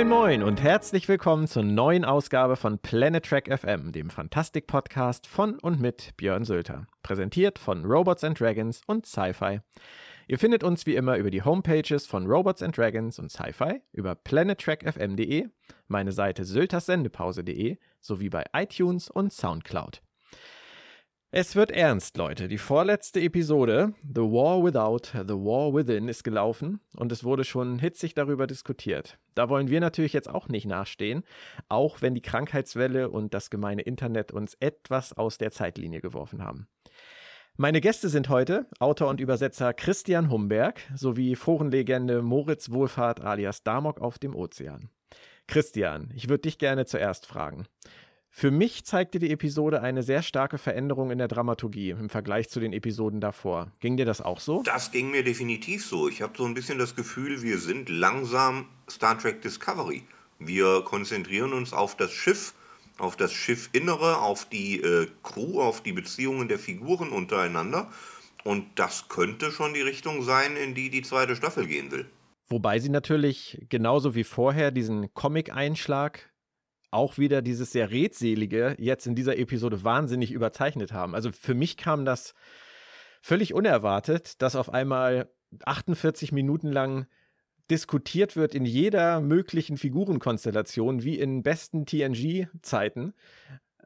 Moin Moin und herzlich willkommen zur neuen Ausgabe von Planet Trek FM, dem Fantastik-Podcast von und mit Björn Sölter. Präsentiert von Robots and Dragons und Sci-Fi. Ihr findet uns wie immer über die Homepages von Robots and Dragons und Sci-Fi, über planettrackfm.de, meine Seite sylterssendepause.de sowie bei iTunes und Soundcloud. Es wird ernst, Leute. Die vorletzte Episode, The War Without, The War Within, ist gelaufen und es wurde schon hitzig darüber diskutiert. Da wollen wir natürlich jetzt auch nicht nachstehen, auch wenn die Krankheitswelle und das gemeine Internet uns etwas aus der Zeitlinie geworfen haben. Meine Gäste sind heute Autor und Übersetzer Christian Humberg sowie Forenlegende Moritz Wohlfahrt alias Damok auf dem Ozean. Christian, ich würde dich gerne zuerst fragen. Für mich zeigte die Episode eine sehr starke Veränderung in der Dramaturgie im Vergleich zu den Episoden davor. Ging dir das auch so? Das ging mir definitiv so. Ich habe so ein bisschen das Gefühl, wir sind langsam Star Trek Discovery. Wir konzentrieren uns auf das Schiff, auf das Schiffinnere, auf die äh, Crew, auf die Beziehungen der Figuren untereinander. Und das könnte schon die Richtung sein, in die die zweite Staffel gehen will. Wobei sie natürlich genauso wie vorher diesen Comic-Einschlag auch wieder dieses sehr redselige jetzt in dieser Episode wahnsinnig überzeichnet haben. Also für mich kam das völlig unerwartet, dass auf einmal 48 Minuten lang diskutiert wird in jeder möglichen Figurenkonstellation, wie in besten TNG-Zeiten.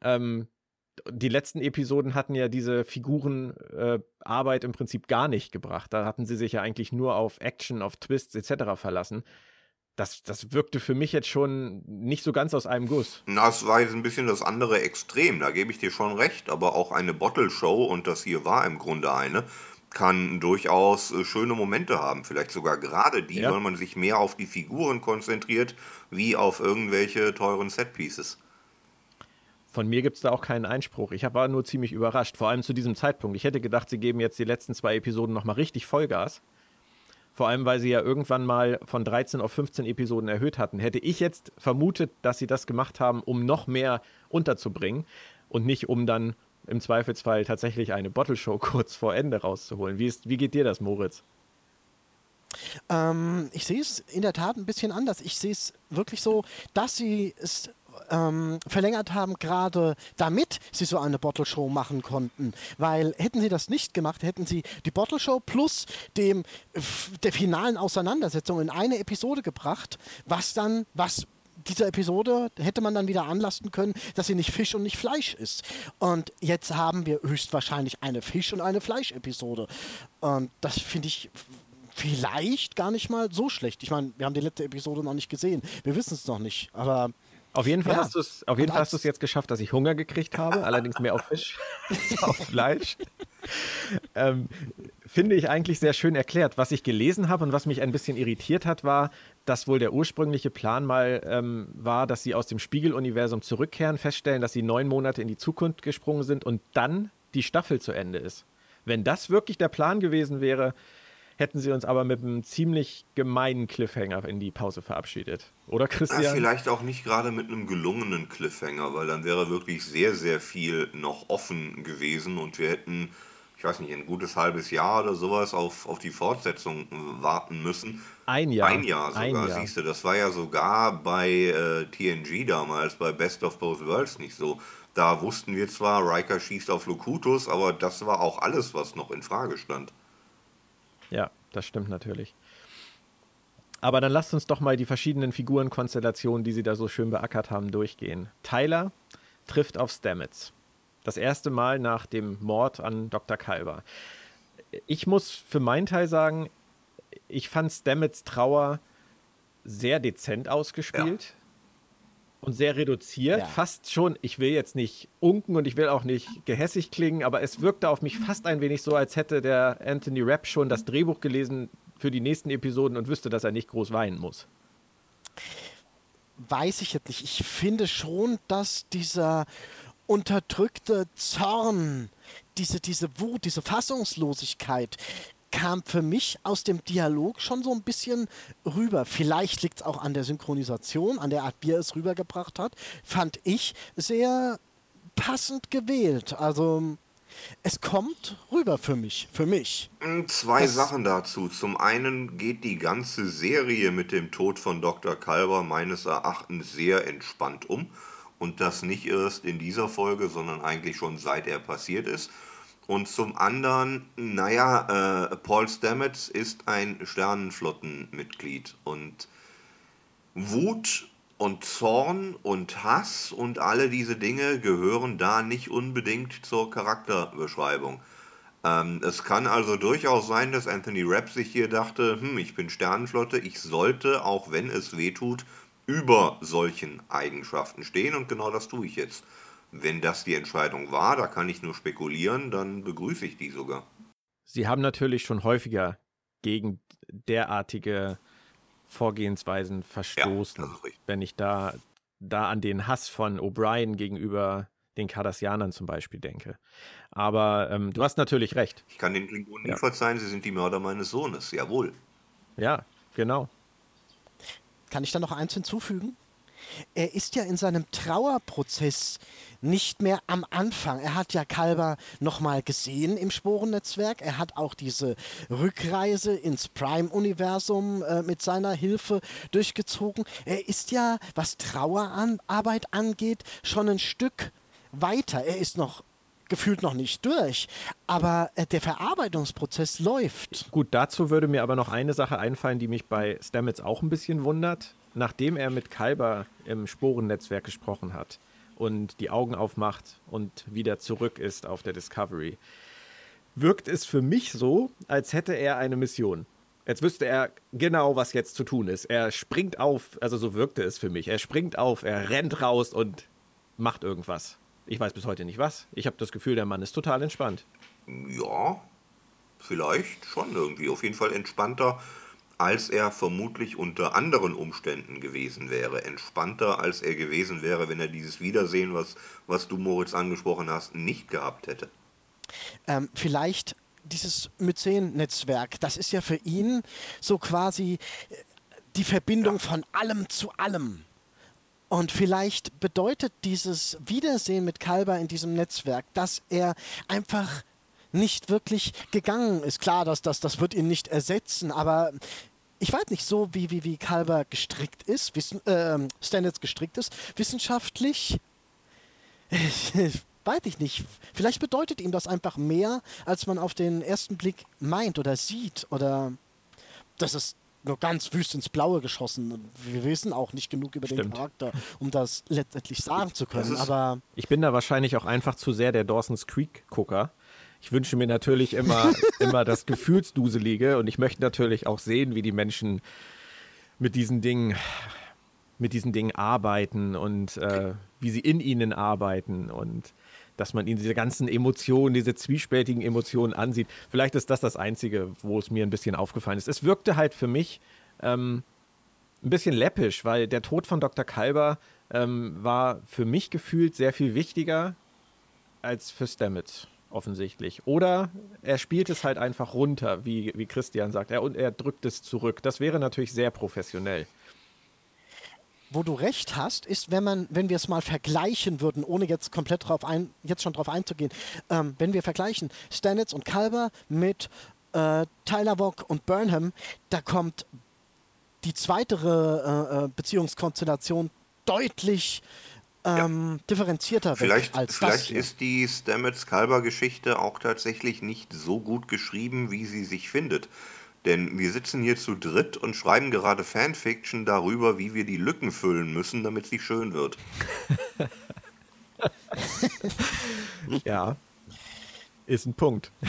Ähm, die letzten Episoden hatten ja diese Figurenarbeit äh, im Prinzip gar nicht gebracht. Da hatten sie sich ja eigentlich nur auf Action, auf Twists etc. verlassen das, das wirkte für mich jetzt schon nicht so ganz aus einem Guss. Das war jetzt ein bisschen das andere Extrem, da gebe ich dir schon recht, aber auch eine Bottle-Show, und das hier war im Grunde eine, kann durchaus äh, schöne Momente haben. Vielleicht sogar gerade die, ja. weil man sich mehr auf die Figuren konzentriert, wie auf irgendwelche teuren Setpieces. Von mir gibt es da auch keinen Einspruch. Ich war nur ziemlich überrascht, vor allem zu diesem Zeitpunkt. Ich hätte gedacht, sie geben jetzt die letzten zwei Episoden nochmal richtig Vollgas. Vor allem, weil sie ja irgendwann mal von 13 auf 15 Episoden erhöht hatten. Hätte ich jetzt vermutet, dass sie das gemacht haben, um noch mehr unterzubringen und nicht um dann im Zweifelsfall tatsächlich eine Bottle Show kurz vor Ende rauszuholen. Wie, ist, wie geht dir das, Moritz? Ähm, ich sehe es in der Tat ein bisschen anders. Ich sehe es wirklich so, dass sie es ähm, verlängert haben, gerade damit sie so eine Bottle Show machen konnten. Weil hätten sie das nicht gemacht, hätten sie die Bottle Show plus dem, der finalen Auseinandersetzung in eine Episode gebracht, was dann, was dieser Episode hätte man dann wieder anlasten können, dass sie nicht Fisch und nicht Fleisch ist. Und jetzt haben wir höchstwahrscheinlich eine Fisch- und eine Fleisch-Episode. Und das finde ich vielleicht gar nicht mal so schlecht. Ich meine, wir haben die letzte Episode noch nicht gesehen. Wir wissen es noch nicht. Aber auf jeden Fall ja. hast du es auf jeden Fall hast du es jetzt geschafft, dass ich Hunger gekriegt habe, allerdings mehr auf Fisch als auf Fleisch. ähm, finde ich eigentlich sehr schön erklärt. Was ich gelesen habe und was mich ein bisschen irritiert hat, war, dass wohl der ursprüngliche Plan mal ähm, war, dass sie aus dem Spiegeluniversum zurückkehren, feststellen, dass sie neun Monate in die Zukunft gesprungen sind und dann die Staffel zu Ende ist. Wenn das wirklich der Plan gewesen wäre, hätten sie uns aber mit einem ziemlich gemeinen Cliffhanger in die Pause verabschiedet. Oder Christian? Ja, vielleicht auch nicht gerade mit einem gelungenen Cliffhanger, weil dann wäre wirklich sehr, sehr viel noch offen gewesen und wir hätten, ich weiß nicht, ein gutes halbes Jahr oder sowas auf, auf die Fortsetzung warten müssen. Ein Jahr. Ein Jahr sogar, ein Jahr. siehst du. Das war ja sogar bei äh, TNG damals, bei Best of Both Worlds nicht so. Da wussten wir zwar, Riker schießt auf Locutus, aber das war auch alles, was noch in Frage stand. Ja, das stimmt natürlich. Aber dann lasst uns doch mal die verschiedenen Figurenkonstellationen, die sie da so schön beackert haben, durchgehen. Tyler trifft auf Stamets. Das erste Mal nach dem Mord an Dr. Kalber. Ich muss für meinen Teil sagen, ich fand Stamets Trauer sehr dezent ausgespielt. Ja und sehr reduziert. Ja. Fast schon, ich will jetzt nicht unken und ich will auch nicht gehässig klingen, aber es wirkte auf mich fast ein wenig so, als hätte der Anthony Rapp schon das Drehbuch gelesen für die nächsten Episoden und wüsste, dass er nicht groß weinen muss. Weiß ich jetzt nicht. Ich finde schon, dass dieser unterdrückte Zorn, diese, diese Wut, diese Fassungslosigkeit, kam für mich aus dem Dialog schon so ein bisschen rüber. Vielleicht liegt es auch an der Synchronisation, an der Art, wie er es rübergebracht hat. Fand ich sehr passend gewählt. Also es kommt rüber für mich. Für mich. Hm, zwei das Sachen dazu. Zum einen geht die ganze Serie mit dem Tod von Dr. Kalber meines Erachtens sehr entspannt um. Und das nicht erst in dieser Folge, sondern eigentlich schon seit er passiert ist. Und zum anderen, naja, äh, Paul Stamets ist ein Sternenflottenmitglied und Wut und Zorn und Hass und alle diese Dinge gehören da nicht unbedingt zur Charakterbeschreibung. Ähm, es kann also durchaus sein, dass Anthony Rapp sich hier dachte, hm, ich bin Sternenflotte, ich sollte, auch wenn es weh tut, über solchen Eigenschaften stehen und genau das tue ich jetzt. Wenn das die Entscheidung war, da kann ich nur spekulieren, dann begrüße ich die sogar. Sie haben natürlich schon häufiger gegen derartige Vorgehensweisen verstoßen. Ja, wenn ich da, da an den Hass von O'Brien gegenüber den Cardassianern zum Beispiel denke. Aber ähm, du hast natürlich recht. Ich kann den Klingonen ja. nie verzeihen, sie sind die Mörder meines Sohnes, jawohl. Ja, genau. Kann ich da noch eins hinzufügen? Er ist ja in seinem Trauerprozess nicht mehr am Anfang. Er hat ja Kalber nochmal gesehen im Sporennetzwerk. Er hat auch diese Rückreise ins Prime-Universum äh, mit seiner Hilfe durchgezogen. Er ist ja, was Trauerarbeit angeht, schon ein Stück weiter. Er ist noch gefühlt noch nicht durch, aber äh, der Verarbeitungsprozess läuft. Gut, dazu würde mir aber noch eine Sache einfallen, die mich bei Stamets auch ein bisschen wundert. Nachdem er mit Kalber im Sporennetzwerk gesprochen hat, und die Augen aufmacht und wieder zurück ist auf der Discovery, wirkt es für mich so, als hätte er eine Mission. Jetzt wüsste er genau, was jetzt zu tun ist. Er springt auf, also so wirkte es für mich. Er springt auf, er rennt raus und macht irgendwas. Ich weiß bis heute nicht was. Ich habe das Gefühl, der Mann ist total entspannt. Ja, vielleicht schon irgendwie. Auf jeden Fall entspannter als er vermutlich unter anderen Umständen gewesen wäre. Entspannter, als er gewesen wäre, wenn er dieses Wiedersehen, was, was du, Moritz, angesprochen hast, nicht gehabt hätte. Ähm, vielleicht dieses Myzen-Netzwerk, das ist ja für ihn so quasi äh, die Verbindung ja. von allem zu allem. Und vielleicht bedeutet dieses Wiedersehen mit Kalber in diesem Netzwerk, dass er einfach nicht wirklich gegangen ist. Klar, dass das, das wird ihn nicht ersetzen, aber ich weiß nicht, so wie, wie, wie Kalber gestrickt ist, wissen, äh, Standards gestrickt ist, wissenschaftlich, weiß ich nicht. Vielleicht bedeutet ihm das einfach mehr, als man auf den ersten Blick meint oder sieht. Oder das ist nur ganz wüst ins Blaue geschossen. Wir wissen auch nicht genug über Stimmt. den Charakter, um das letztendlich sagen zu können. Aber ich bin da wahrscheinlich auch einfach zu sehr der Dawson's Creek-Gucker. Ich wünsche mir natürlich immer, immer das Gefühlsduselige und ich möchte natürlich auch sehen, wie die Menschen mit diesen Dingen, mit diesen Dingen arbeiten und äh, wie sie in ihnen arbeiten und dass man ihnen diese ganzen Emotionen, diese zwiespältigen Emotionen ansieht. Vielleicht ist das das Einzige, wo es mir ein bisschen aufgefallen ist. Es wirkte halt für mich ähm, ein bisschen läppisch, weil der Tod von Dr. Kalber ähm, war für mich gefühlt sehr viel wichtiger als für Stamets offensichtlich. Oder er spielt es halt einfach runter, wie, wie Christian sagt. Er, und er drückt es zurück. Das wäre natürlich sehr professionell. Wo du recht hast, ist, wenn man, wenn wir es mal vergleichen würden, ohne jetzt komplett drauf ein, jetzt schon drauf einzugehen, ähm, wenn wir vergleichen Stanitz und Kalber mit äh, Tyler Wock und Burnham, da kommt die zweite äh, äh Beziehungskonstellation deutlich ähm, ja. differenzierter vielleicht, als Vielleicht das ist die Stamets-Kalber-Geschichte auch tatsächlich nicht so gut geschrieben, wie sie sich findet. Denn wir sitzen hier zu dritt und schreiben gerade Fanfiction darüber, wie wir die Lücken füllen müssen, damit sie schön wird. ja, ist ein Punkt.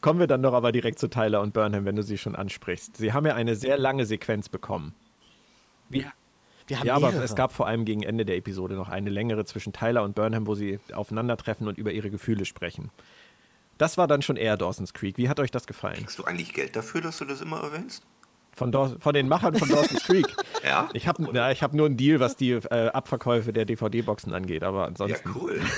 Kommen wir dann noch aber direkt zu Tyler und Burnham, wenn du sie schon ansprichst. Sie haben ja eine sehr lange Sequenz bekommen. Wie, ja, mehrere. aber es gab vor allem gegen Ende der Episode noch eine längere zwischen Tyler und Burnham, wo sie aufeinandertreffen und über ihre Gefühle sprechen. Das war dann schon eher Dawson's Creek. Wie hat euch das gefallen? Kriegst du eigentlich Geld dafür, dass du das immer erwähnst? Von, Daw von den Machern von Dawson's Creek. ja? Ich habe ja, hab nur einen Deal, was die äh, Abverkäufe der DVD-Boxen angeht, aber ansonsten. Ja, cool.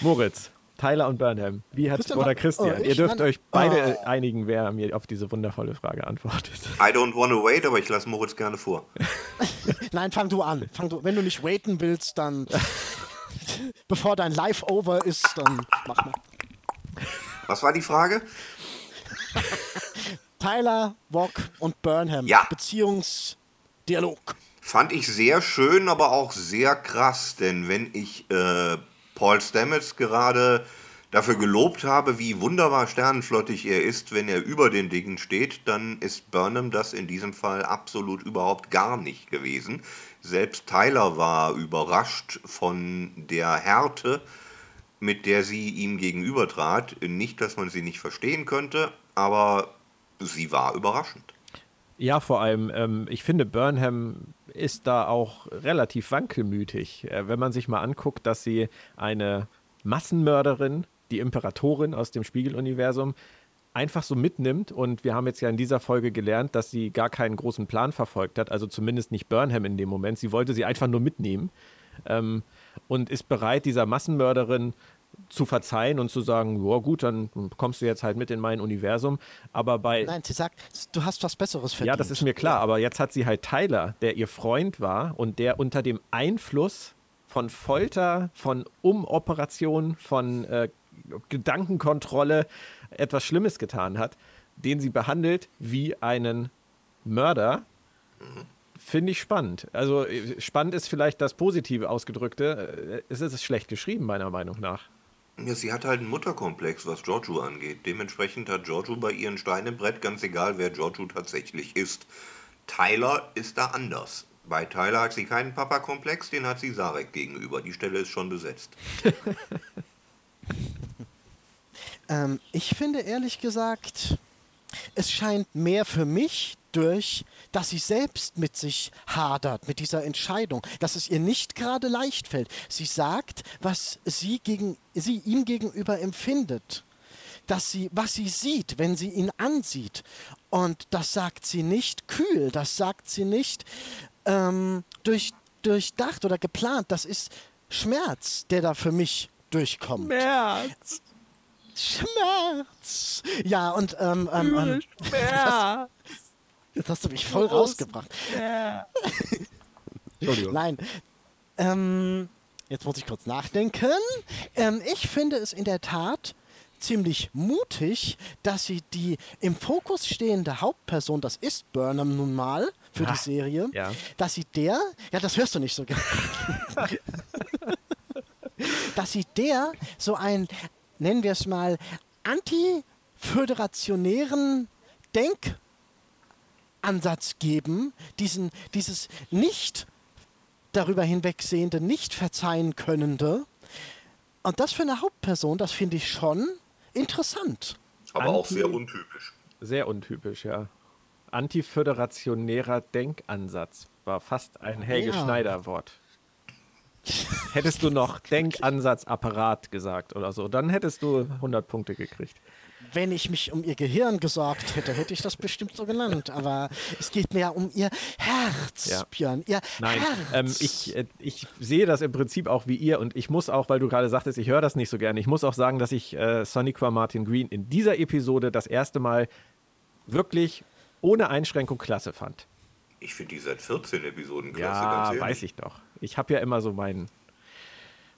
Moritz, Tyler und Burnham. Wie hat, Christian oder hat- Christian, oh, ihr dürft euch beide Oh. einigen, wer mir auf diese wundervolle Frage antwortet. I don't wanna wait, aber ich lasse Moritz gerne vor. Nein, fang du an. Fang du, wenn du nicht waiten willst, dann bevor dein Live over ist, dann mach mal. Was war die Frage? Tyler, Wok und Burnham. Ja. Beziehungsdialog. Fand ich sehr schön, aber auch sehr krass, denn wenn ich äh, Paul Stamets gerade dafür gelobt habe, wie wunderbar sternenflottig er ist, wenn er über den Dingen steht, dann ist Burnham das in diesem Fall absolut überhaupt gar nicht gewesen. Selbst Tyler war überrascht von der Härte, mit der sie ihm gegenübertrat. Nicht, dass man sie nicht verstehen könnte, aber sie war überraschend. Ja, vor allem, ähm, ich finde, Burnham ist da auch relativ wankelmütig. Äh, wenn man sich mal anguckt, dass sie eine Massenmörderin, die Imperatorin aus dem Spiegeluniversum, einfach so mitnimmt. Und wir haben jetzt ja in dieser Folge gelernt, dass sie gar keinen großen Plan verfolgt hat, also zumindest nicht Burnham in dem Moment. Sie wollte sie einfach nur mitnehmen ähm, und ist bereit, dieser Massenmörderin zu verzeihen und zu sagen, ja gut, dann kommst du jetzt halt mit in mein Universum. Aber bei Nein, sie sagt, du hast was Besseres verdient. ja, das ist mir klar, aber jetzt hat sie halt Tyler, der ihr Freund war und der unter dem Einfluss von Folter, von Umoperation, von äh, Gedankenkontrolle etwas Schlimmes getan hat, den sie behandelt wie einen Mörder. Finde ich spannend. Also äh, spannend ist vielleicht das Positive ausgedrückte. Äh, Es ist schlecht geschrieben, meiner Meinung nach. Ja, sie hat halt einen Mutterkomplex, was Giorgio angeht. Dementsprechend hat Giorgio bei ihren Stein im Brett, ganz egal, wer Giorgio tatsächlich ist. Tyler ist da anders. Bei Tyler hat sie keinen Papa-Komplex, den hat sie Sarek gegenüber. Die Stelle ist schon besetzt. Ähm, ich finde ehrlich gesagt, es scheint mehr für mich durch, dass sie selbst mit sich hadert, mit dieser Entscheidung, dass es ihr nicht gerade leicht fällt. Sie sagt, was sie, gegen, sie ihm gegenüber empfindet. Dass sie, was sie sieht, wenn sie ihn ansieht. Und das sagt sie nicht kühl, das sagt sie nicht ähm, durch, durchdacht oder geplant. Das ist Schmerz, der da für mich durchkommt. März! Schmerz. Ja, und ähm, ähm, ähm, März! jetzt hast du mich voll rausgebracht. Entschuldigung. Nein. Ähm, jetzt muss ich kurz nachdenken. Ähm, ich finde es in der Tat ziemlich mutig, dass sie die im Fokus stehende Hauptperson, das ist Burnham nun mal für Ah, die Serie, ja. dass sie der, ja, das hörst du nicht so gerne, dass sie der so ein, nennen wir es mal, antiföderationären Denkansatz geben, diesen, dieses nicht darüber hinwegsehende, nicht verzeihen könnende. Und das für eine Hauptperson, das finde ich schon interessant. Aber auch Anti- sehr untypisch. Sehr untypisch, ja. Antiföderationärer Denkansatz war fast ein Helge Ja. Schneider-Wort. Hättest du noch Denkansatzapparat gesagt oder so, dann hättest du 100 Punkte gekriegt. Wenn ich mich um ihr Gehirn gesorgt hätte, hätte ich das bestimmt so genannt. Aber es geht mir ja um ihr Herz, Ja. Björn. Ihr Nein, Herz. ähm, ich, äh, ich sehe das im Prinzip auch wie ihr und ich muss auch, weil du gerade sagtest, ich höre das nicht so gerne, ich muss auch sagen, dass ich äh, Sonequa Martin Green in dieser Episode das erste Mal wirklich ohne Einschränkung klasse fand. Ich finde die seit 14 Episoden klasse, Ja, ganz ehrlich. weiß ich doch. Ich habe ja immer so mein,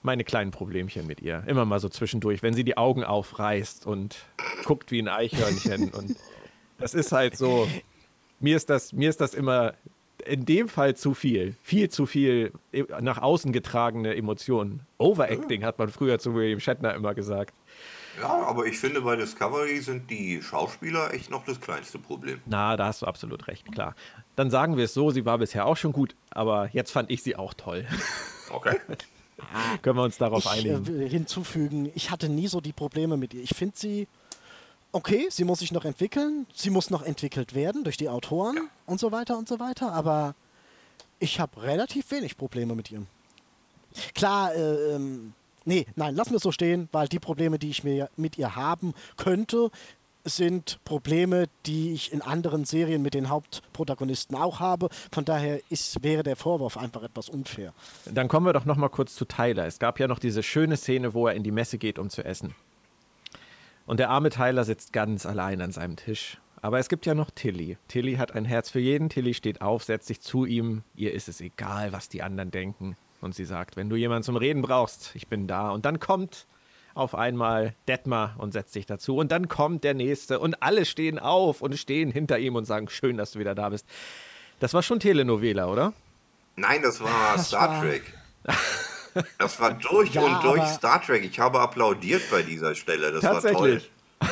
meine kleinen Problemchen mit ihr. Immer mal so zwischendurch, wenn sie die Augen aufreißt und guckt wie ein Eichhörnchen. und das ist halt so. Mir ist das, mir ist das immer in dem Fall zu viel. Viel zu viel e- nach außen getragene Emotionen. Overacting hat man früher zu William Shatner immer gesagt. Ja, aber ich finde, bei Discovery sind die Schauspieler echt noch das kleinste Problem. Na, da hast du absolut recht, klar. Dann sagen wir es so, sie war bisher auch schon gut, aber jetzt fand ich sie auch toll. Okay. Können wir uns darauf ich äh, einigen? will hinzufügen, ich hatte nie so die Probleme mit ihr. Ich finde sie okay, sie muss sich noch entwickeln, sie muss noch entwickelt werden durch die Autoren und so weiter und so weiter, aber ich habe relativ wenig Probleme mit ihr. Klar, äh, ähm, nee, nein, lassen wir es so stehen, weil die Probleme, die ich mir mit ihr haben könnte, sind Probleme, die ich in anderen Serien mit den Hauptprotagonisten auch habe. Von daher ist, wäre der Vorwurf einfach etwas unfair. Dann kommen wir doch noch mal kurz zu Tyler. Es gab ja noch diese schöne Szene, wo er in die Messe geht, um zu essen. Und der arme Tyler sitzt ganz allein an seinem Tisch. Aber es gibt ja noch Tilly. Tilly hat ein Herz für jeden. Tilly steht auf, setzt sich zu ihm. Ihr ist es egal, was die anderen denken. Und sie sagt, wenn du jemanden zum Reden brauchst, ich bin da. Und dann kommt auf einmal Detmar und setzt sich dazu. Und dann kommt der Nächste und alle stehen auf und stehen hinter ihm und sagen, schön, dass du wieder da bist. Das war schon Telenovela, oder? Nein, das war das Star war... Trek. Das war durch ja, und durch Star Trek. Ich habe applaudiert bei dieser Stelle. Das war toll.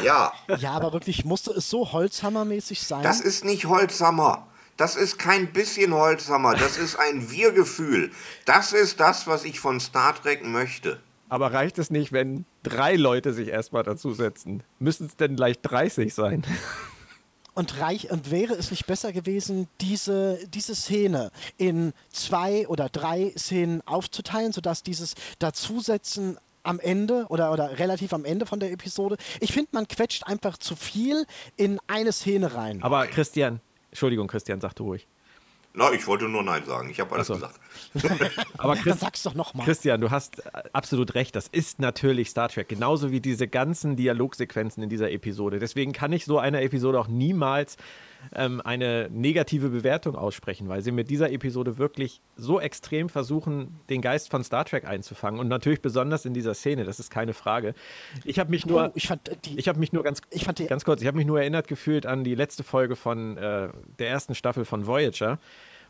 Ja. Ja, aber wirklich musste es so Holzhammermäßig sein? Das ist nicht Holzhammer. Das ist kein bisschen Holzhammer. Das ist ein Wir-Gefühl. Das ist das, was ich von Star Trek möchte. Aber reicht es nicht, wenn drei Leute sich erstmal dazusetzen? Müssen es denn gleich 30 sein? Und, reich, und wäre es nicht besser gewesen, diese, diese Szene in zwei oder drei Szenen aufzuteilen, sodass dieses Dazusetzen am Ende oder, oder relativ am Ende von der Episode. Ich finde, man quetscht einfach zu viel in eine Szene rein. Aber Christian, Entschuldigung, Christian, sag du ruhig. Na, ich wollte nur Nein sagen. Ich habe alles so. gesagt. Aber Chris, sag's doch nochmal. Christian, du hast absolut recht. Das ist natürlich Star Trek. Genauso wie diese ganzen Dialogsequenzen in dieser Episode. Deswegen kann ich so einer Episode auch niemals ähm, eine negative Bewertung aussprechen, weil sie mit dieser Episode wirklich so extrem versuchen, den Geist von Star Trek einzufangen. Und natürlich besonders in dieser Szene, das ist keine Frage. Ich habe mich nur, oh, ich, fand die, ich habe mich nur ganz, ich fand die, ganz kurz, ich habe mich nur erinnert gefühlt an die letzte Folge von äh, der ersten Staffel von Voyager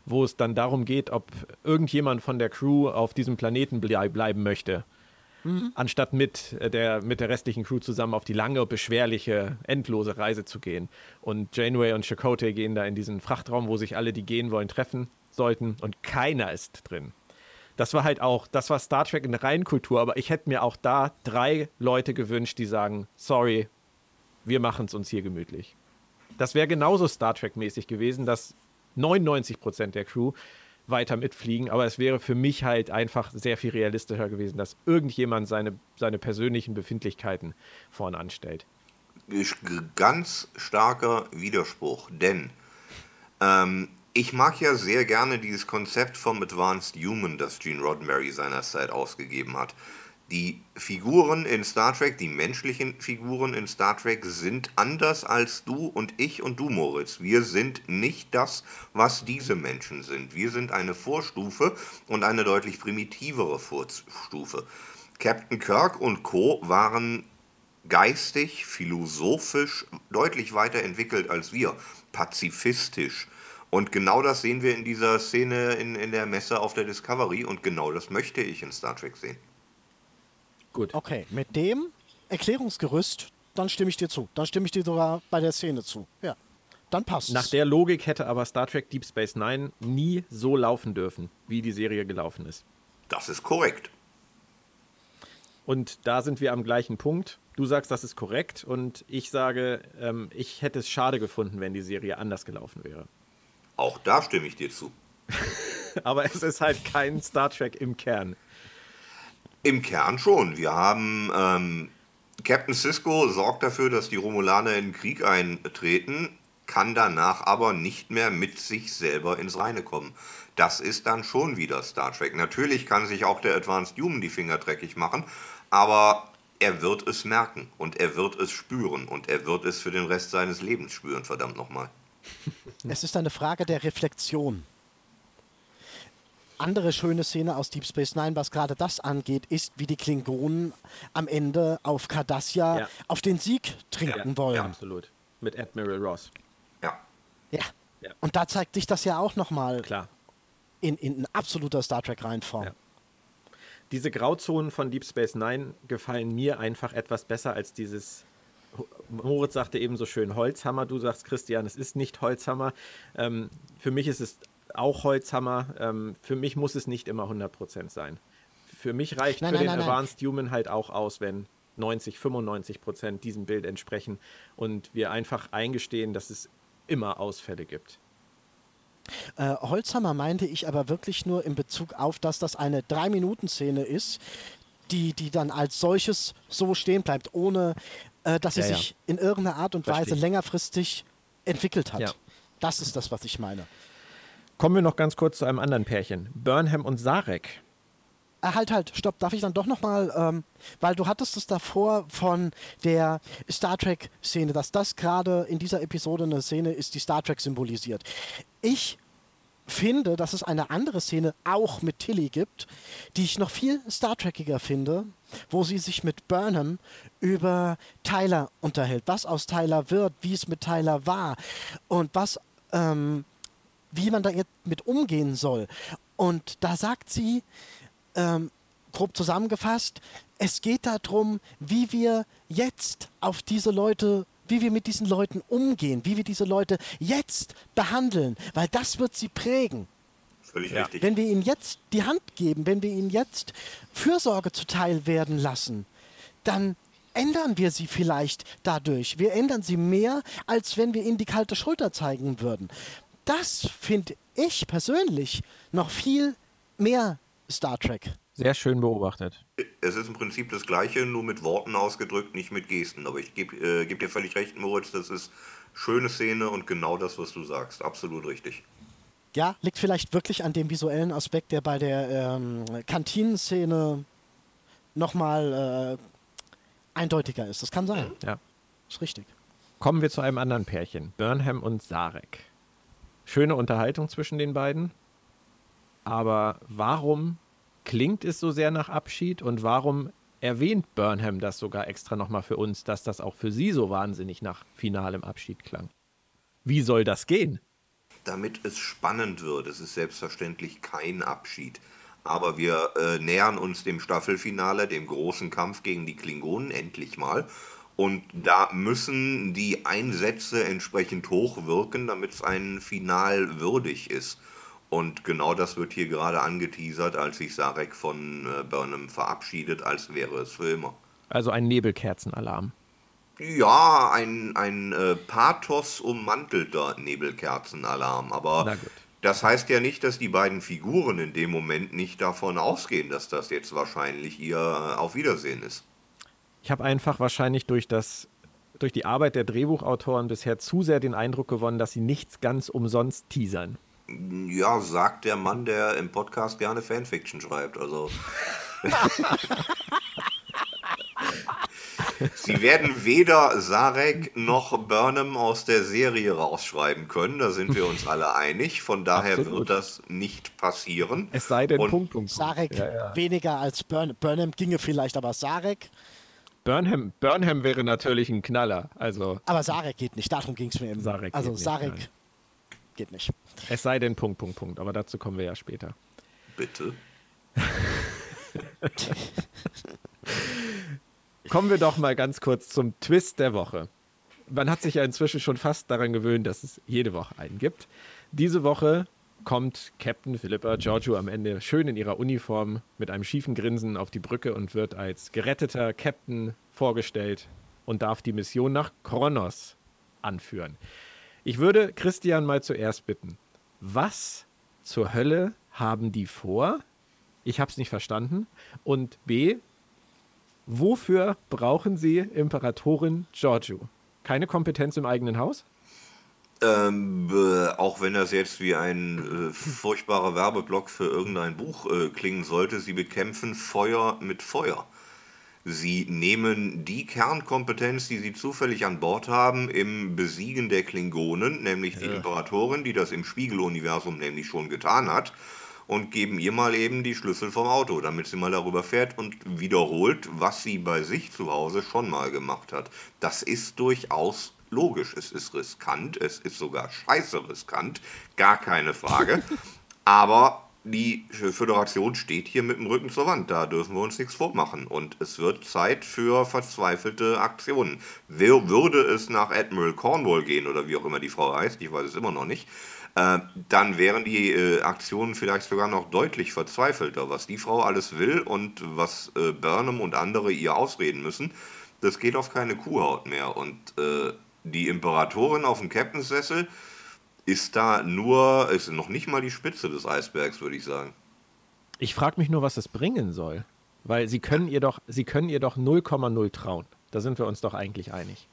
wo es dann darum geht, ob irgendjemand von der Crew auf diesem Planeten blei bleiben möchte mhm. anstatt mit äh, der, mit der restlichen Crew zusammen auf die lange, beschwerliche, endlose Reise zu gehen. Und Janeway und Chakotay gehen da in diesen Frachtraum, wo sich alle, die gehen wollen, treffen sollten und keiner ist drin. Das war halt auch, das war Star Trek in der Reihenkultur, aber ich hätte mir auch da drei Leute gewünscht, die sagen, sorry, wir machen es uns hier gemütlich. Das wäre genauso Star Trek-mäßig gewesen, dass 99 Prozent der Crew weiter mitfliegen. Aber es wäre für mich halt einfach sehr viel realistischer gewesen, dass irgendjemand seine, seine persönlichen Befindlichkeiten vorne anstellt. Ganz starker Widerspruch, denn ähm, ich mag ja sehr gerne dieses Konzept vom Advanced Human, das Gene Roddenberry seinerzeit ausgegeben hat. Die Figuren in Star Trek, die menschlichen Figuren in Star Trek sind anders als du und ich und du, Moritz. Wir sind nicht das, was diese Menschen sind. Wir sind eine Vorstufe und eine deutlich primitivere Vorstufe. Captain Kirk und Co. waren geistig, philosophisch deutlich weiterentwickelt als wir, pazifistisch. Und genau das sehen wir in dieser Szene in, in der Messe auf der Discovery und genau das möchte ich in Star Trek sehen. Gut. Okay, mit dem Erklärungsgerüst, dann stimme ich dir zu. Dann stimme ich dir sogar bei der Szene zu. Ja. Dann passt Nach der Logik hätte aber Star Trek Deep Space Nine nie so laufen dürfen, wie die Serie gelaufen ist. Das ist korrekt. Und da sind wir am gleichen Punkt. Du sagst, das ist korrekt und ich sage, ähm, ich hätte es schade gefunden, wenn die Serie anders gelaufen wäre. Auch da stimme ich dir zu. aber es ist halt kein Star Trek im Kern. Im Kern schon. Wir haben ähm, Captain Cisco sorgt dafür, dass die Romulaner in Krieg eintreten, kann danach aber nicht mehr mit sich selber ins Reine kommen. Das ist dann schon wieder Star Trek. Natürlich kann sich auch der Advanced Human die Finger dreckig machen, aber er wird es merken und er wird es spüren und er wird es für den Rest seines Lebens spüren, verdammt nochmal. Es ist eine Frage der Reflexion andere schöne Szene aus Deep Space Nine, was gerade das angeht, ist, wie die Klingonen am Ende auf Cardassia ja. auf den Sieg trinken ja, wollen. Ja, absolut. Mit Admiral Ross. Ja. Ja. ja. Und da zeigt sich das ja auch nochmal Klar. In, in absoluter Star Trek-Reihenform. Ja. Diese Grauzonen von Deep Space Nine gefallen mir einfach etwas besser als dieses Moritz sagte eben so schön Holzhammer, du sagst Christian, es ist nicht Holzhammer. Ähm, für mich ist es auch Holzhammer. Ähm, für mich muss es nicht immer 100% sein. Für mich reicht nein, für nein, den nein, Advanced Human halt auch aus, wenn 90, 95% diesem Bild entsprechen und wir einfach eingestehen, dass es immer Ausfälle gibt. Äh, Holzhammer meinte ich aber wirklich nur in Bezug auf, dass das eine 3-Minuten-Szene ist, die, die dann als solches so stehen bleibt, ohne äh, dass sie Ja, ja. sich in irgendeiner Art und Weise längerfristig entwickelt hat. Ja. Das ist das, was ich meine. Kommen wir noch ganz kurz zu einem anderen Pärchen. Burnham und Sarek. Ah, halt, halt, stopp, darf ich dann doch nochmal, ähm, weil du hattest es davor von der Star Trek-Szene, dass das gerade in dieser Episode eine Szene ist, die Star Trek symbolisiert. Ich finde, dass es eine andere Szene auch mit Tilly gibt, die ich noch viel Star Trekiger finde, wo sie sich mit Burnham über Tyler unterhält, was aus Tyler wird, wie es mit Tyler war und was, ähm, wie man da jetzt mit umgehen soll. Und da sagt sie, ähm, grob zusammengefasst, es geht darum, wie wir jetzt auf diese Leute, wie wir mit diesen Leuten umgehen, wie wir diese Leute jetzt behandeln, weil das wird sie prägen. Völlig Ja. richtig. Wenn wir ihnen jetzt die Hand geben, wenn wir ihnen jetzt Fürsorge zuteil werden lassen, dann ändern wir sie vielleicht dadurch. Wir ändern sie mehr, als wenn wir ihnen die kalte Schulter zeigen würden. Das finde ich persönlich noch viel mehr Star Trek. Sehr schön beobachtet. Es ist im Prinzip das Gleiche, nur mit Worten ausgedrückt, nicht mit Gesten. Aber ich gebe äh, geb dir völlig recht, Moritz, das ist schöne Szene und genau das, was du sagst. Absolut richtig. Ja, liegt vielleicht wirklich an dem visuellen Aspekt, der bei der ähm, Kantinenszene nochmal äh, eindeutiger ist. Das kann sein. Ja. Ist richtig. Kommen wir zu einem anderen Pärchen. Burnham und Sarek. Schöne Unterhaltung zwischen den beiden. Aber warum klingt es so sehr nach Abschied und warum erwähnt Burnham das sogar extra nochmal für uns, dass das auch für sie so wahnsinnig nach finalem Abschied klang? Wie soll das gehen? Damit es spannend wird, es ist selbstverständlich kein Abschied. Aber wir äh, nähern uns dem Staffelfinale, dem großen Kampf gegen die Klingonen, endlich mal. Und da müssen die Einsätze entsprechend hoch wirken, damit es ein Final würdig ist. Und genau das wird hier gerade angeteasert, als sich Sarek von äh, Burnham verabschiedet, als wäre es für immer. Also ein Nebelkerzenalarm. Ja, ein, ein äh, Pathos ummantelter Nebelkerzenalarm. Aber das heißt ja nicht, dass die beiden Figuren in dem Moment nicht davon ausgehen, dass das jetzt wahrscheinlich ihr äh, Auf Wiedersehen ist. Ich habe einfach wahrscheinlich durch das durch die Arbeit der Drehbuchautoren bisher zu sehr den Eindruck gewonnen, dass sie nichts ganz umsonst teasern. Ja, sagt der Mann, der im Podcast gerne Fanfiction schreibt. Also. Sie werden weder Sarek noch Burnham aus der Serie rausschreiben können, da sind wir uns alle einig. Von daher Absolut. wird das nicht passieren. Es sei denn, Und Punkt, Punkt, Punkt. Sarek Ja, ja. weniger als Burn Burnham ginge vielleicht, aber Sarek, Burnham, Burnham wäre natürlich ein Knaller. Also aber Sarek geht nicht. Darum ging es mir eben. Sarek also geht nicht, Sarek nein. geht nicht. es sei denn, Punkt, Punkt, Punkt. Aber dazu kommen wir ja später. Bitte. Kommen wir doch mal ganz kurz zum Twist der Woche. Man hat sich ja inzwischen schon fast daran gewöhnt, dass es jede Woche einen gibt. Diese Woche kommt Captain Philippa Giorgio am Ende schön in ihrer Uniform mit einem schiefen Grinsen auf die Brücke und wird als geretteter Captain vorgestellt und darf die Mission nach Kronos anführen. Ich würde Christian mal zuerst bitten, was zur Hölle haben die vor? Ich habe es nicht verstanden. Und B, Wofür brauchen Sie Imperatorin Giorgio? Keine Kompetenz im eigenen Haus? Ähm, äh, auch wenn das jetzt wie ein äh, furchtbarer Werbeblock für irgendein Buch äh, klingen sollte, sie bekämpfen Feuer mit Feuer. Sie nehmen die Kernkompetenz, die sie zufällig an Bord haben, im Besiegen der Klingonen, nämlich die Imperatorin, die das im Spiegeluniversum nämlich schon getan hat, und geben ihr mal eben die Schlüssel vom Auto, damit sie mal darüber fährt und wiederholt, was sie bei sich zu Hause schon mal gemacht hat. Das ist durchaus logisch. Es ist riskant, es ist sogar scheiße riskant, gar keine Frage. Aber die Föderation steht hier mit dem Rücken zur Wand, da dürfen wir uns nichts vormachen. Und es wird Zeit für verzweifelte Aktionen. Wer würde es nach Admiral Cornwall gehen oder wie auch immer die Frau heißt, ich weiß es immer noch nicht, äh, dann wären die äh, Aktionen vielleicht sogar noch deutlich verzweifelter. Was die Frau alles will und was äh, Burnham und andere ihr ausreden müssen, das geht auf keine Kuhhaut mehr. Und äh, die Imperatorin auf dem Captainsessel ist da nur, ist noch nicht mal die Spitze des Eisbergs, würde ich sagen. Ich frage mich nur, was das bringen soll. Weil sie können ihr doch, sie können ihr doch 0,0 trauen. Da sind wir uns doch eigentlich einig.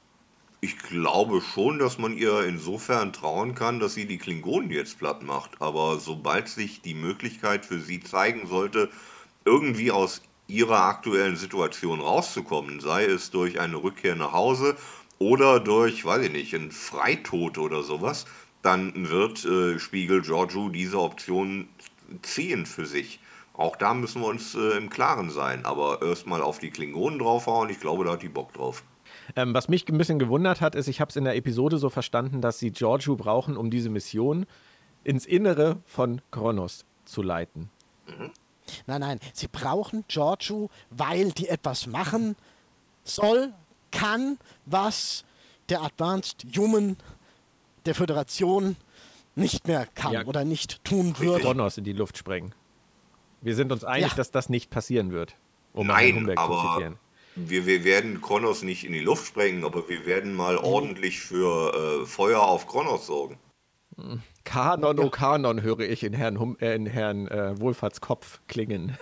Ich glaube schon, dass man ihr insofern trauen kann, dass sie die Klingonen jetzt platt macht. Aber sobald sich die Möglichkeit für sie zeigen sollte, irgendwie aus ihrer aktuellen Situation rauszukommen, sei es durch eine Rückkehr nach Hause oder durch, weiß ich nicht, einen Freitod oder sowas, dann wird äh, Spiegel Giorgio diese Option ziehen für sich. Auch da müssen wir uns äh, im Klaren sein. Aber erstmal auf die Klingonen draufhauen, ich glaube, da hat die Bock drauf. Ähm, was mich ein bisschen gewundert hat, ist, ich habe es in der Episode so verstanden, dass sie Giorgio brauchen, um diese Mission ins Innere von Kronos zu leiten. Mhm. Nein, nein, sie brauchen Giorgio, weil die etwas machen soll, kann, was der Advanced Human der Föderation nicht mehr kann ja. oder nicht tun wird. Kronos in die Luft sprengen. Wir sind uns einig, ja. dass das nicht passieren wird, um Nein, aber zu zitieren. Wir, wir werden Kronos nicht in die Luft sprengen, aber wir werden mal mhm. ordentlich für äh, Feuer auf Kronos sorgen. Kanon, oh Kanon, höre ich in Herrn, hum äh, in Herrn äh, Wohlfahrts Kopf klingen.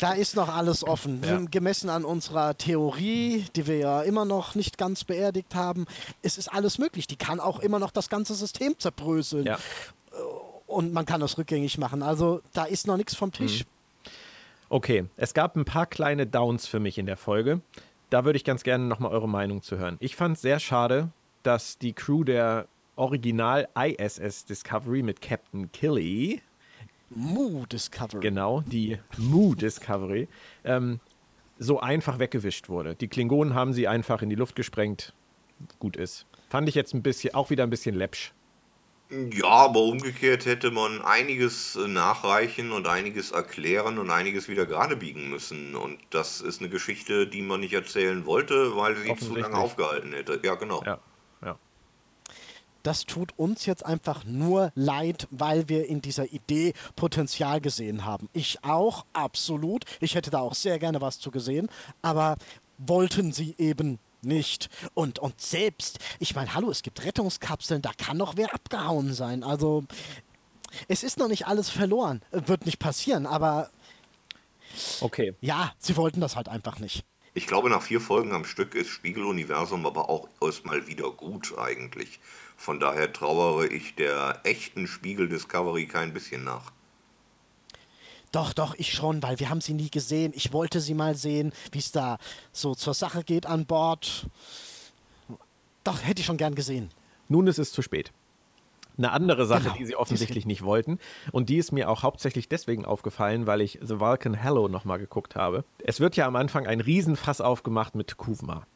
Da ist noch alles offen. Ja. Gemessen an unserer Theorie, die wir ja immer noch nicht ganz beerdigt haben, es ist alles möglich. Die kann auch immer noch das ganze System zerbröseln. Ja. Und man kann das rückgängig machen. Also da ist noch nichts vom Tisch. Mhm. Okay, es gab ein paar kleine Downs für mich in der Folge. Da würde ich ganz gerne nochmal eure Meinung zu hören. Ich fand es sehr schade, dass die Crew der Original ISS Discovery mit Captain Killy Moo Discovery. Genau, die Moo Discovery. Ähm, so einfach weggewischt wurde. Die Klingonen haben sie einfach in die Luft gesprengt. Gut ist. Fand ich jetzt ein bisschen, auch wieder ein bisschen läppsch. Ja, aber umgekehrt hätte man einiges äh, nachreichen und einiges erklären und einiges wieder gerade biegen müssen. Und das ist eine Geschichte, die man nicht erzählen wollte, weil sie zu lange aufgehalten hätte. Ja, genau. Ja das tut uns jetzt einfach nur leid, weil wir in dieser Idee Potenzial gesehen haben. Ich auch, absolut. Ich hätte da auch sehr gerne was zu gesehen, aber wollten sie eben nicht. Und, und selbst, ich meine, hallo, es gibt Rettungskapseln, da kann noch wer abgehauen sein. Also, es ist noch nicht alles verloren. Wird nicht passieren, aber. Okay. Ja, sie wollten das halt einfach nicht. Ich glaube, nach vier Folgen am Stück ist Spiegeluniversum aber auch erstmal wieder gut eigentlich. Von daher trauere ich der echten Spiegel Discovery kein bisschen nach. Doch, doch, ich schon, weil wir haben sie nie gesehen. Ich wollte sie mal sehen, wie es da so zur Sache geht an Bord. Doch, hätte ich schon gern gesehen. Nun ist es zu spät. Eine andere Sache, genau. die sie offensichtlich nicht wollten, und die ist mir auch hauptsächlich deswegen aufgefallen, weil ich The Vulcan Hello nochmal geguckt habe. Es wird ja am Anfang ein Riesenfass aufgemacht mit Kuvma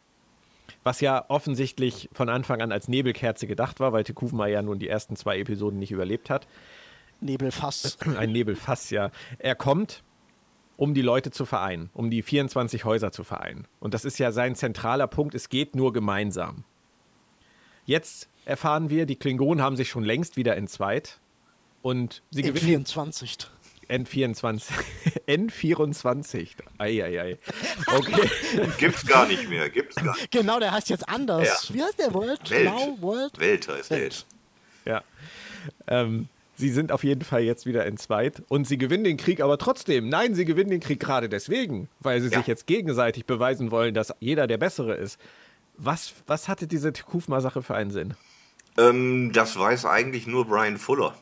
was ja offensichtlich von Anfang an als Nebelkerze gedacht war, weil Tekufma ja nun die ersten zwei Episoden nicht überlebt hat. Nebelfass. Ein Nebelfass, ja. Er kommt, um die Leute zu vereinen, um die 24 Häuser zu vereinen. Und das ist ja sein zentraler Punkt, es geht nur gemeinsam. Jetzt erfahren wir, die Klingonen haben sich schon längst wieder entzweit. Und sie gewinnen. 24. N24. N24. Eieiei. Okay. Gibt's gar nicht mehr. Gibt's gar nicht. Genau, der heißt jetzt anders. Ja. Wie heißt der? World? Welt. Now, World? Welt heißt der jetzt. Ja. Ähm, sie sind auf jeden Fall jetzt wieder entzweit und sie gewinnen den Krieg aber trotzdem. Nein, sie gewinnen den Krieg gerade deswegen, weil sie ja. sich jetzt gegenseitig beweisen wollen, dass jeder der Bessere ist. Was, was hatte diese Kufma-Sache für einen Sinn? Ähm, das weiß eigentlich nur Brian Fuller.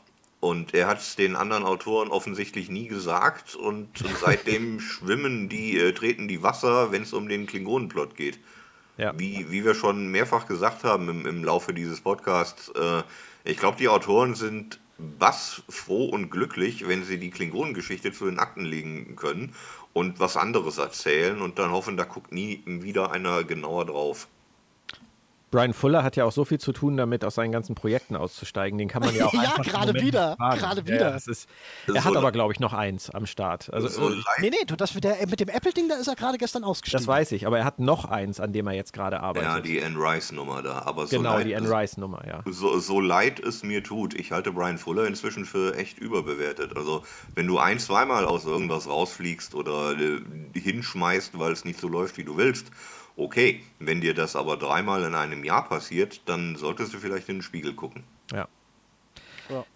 Und er hat es den anderen Autoren offensichtlich nie gesagt und seitdem schwimmen die, äh, treten die Wasser, wenn es um den Klingonenplot geht. Ja. Wie, wie wir schon mehrfach gesagt haben im, im Laufe dieses Podcasts, äh, ich glaube, die Autoren sind was froh und glücklich, wenn sie die Klingonengeschichte zu den Akten legen können und was anderes erzählen und dann hoffen, da guckt nie wieder einer genauer drauf. Brian Fuller hat ja auch so viel zu tun damit, aus seinen ganzen Projekten auszusteigen. Den kann man ja auch Ja, gerade wieder. Gerade wieder. Ja, ist, er hat aber, glaube ich, noch eins am Start. Also, so äh, nee, nee, das mit, der, mit dem Apple-Ding, da ist er gerade gestern ausgestiegen. Das weiß ich, aber er hat noch eins, an dem er jetzt gerade arbeitet. Ja, die Anne Rice-Nummer da. Aber so genau, die Anne Rice-Nummer, ja. So, so leid es mir tut, ich halte Brian Fuller inzwischen für echt überbewertet. Also, wenn du ein, zweimal aus irgendwas rausfliegst oder äh, hinschmeißt, weil es nicht so läuft, wie du willst, Okay, wenn dir das aber dreimal in einem Jahr passiert, dann solltest du vielleicht in den Spiegel gucken. Ja.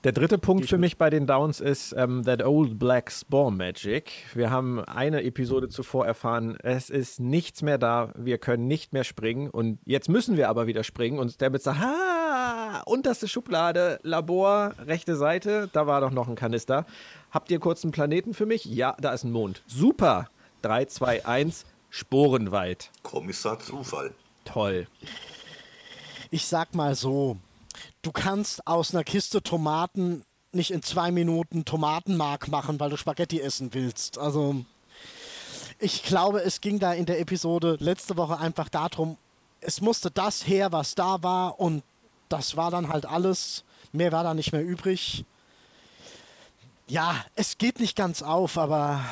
Der dritte Punkt für mich bei den Downs ist ähm, That Old Black Spore Magic. Wir haben eine Episode zuvor erfahren, es ist nichts mehr da, wir können nicht mehr springen und jetzt müssen wir aber wieder springen und Stamets sagt, ha, unterste Schublade, Labor, rechte Seite, da war doch noch ein Kanister. Habt ihr kurz einen Planeten für mich? Ja, da ist ein Mond. Super. 3, 2, 1, Sporenwald. Kommissar Zufall. Toll. Ich sag mal so, du kannst aus einer Kiste Tomaten nicht in zwei Minuten Tomatenmark machen, weil du Spaghetti essen willst. Also ich glaube, es ging da in der Episode letzte Woche einfach darum, es musste das her, was da war und das war dann halt alles. Mehr war da nicht mehr übrig. Ja, es geht nicht ganz auf, aber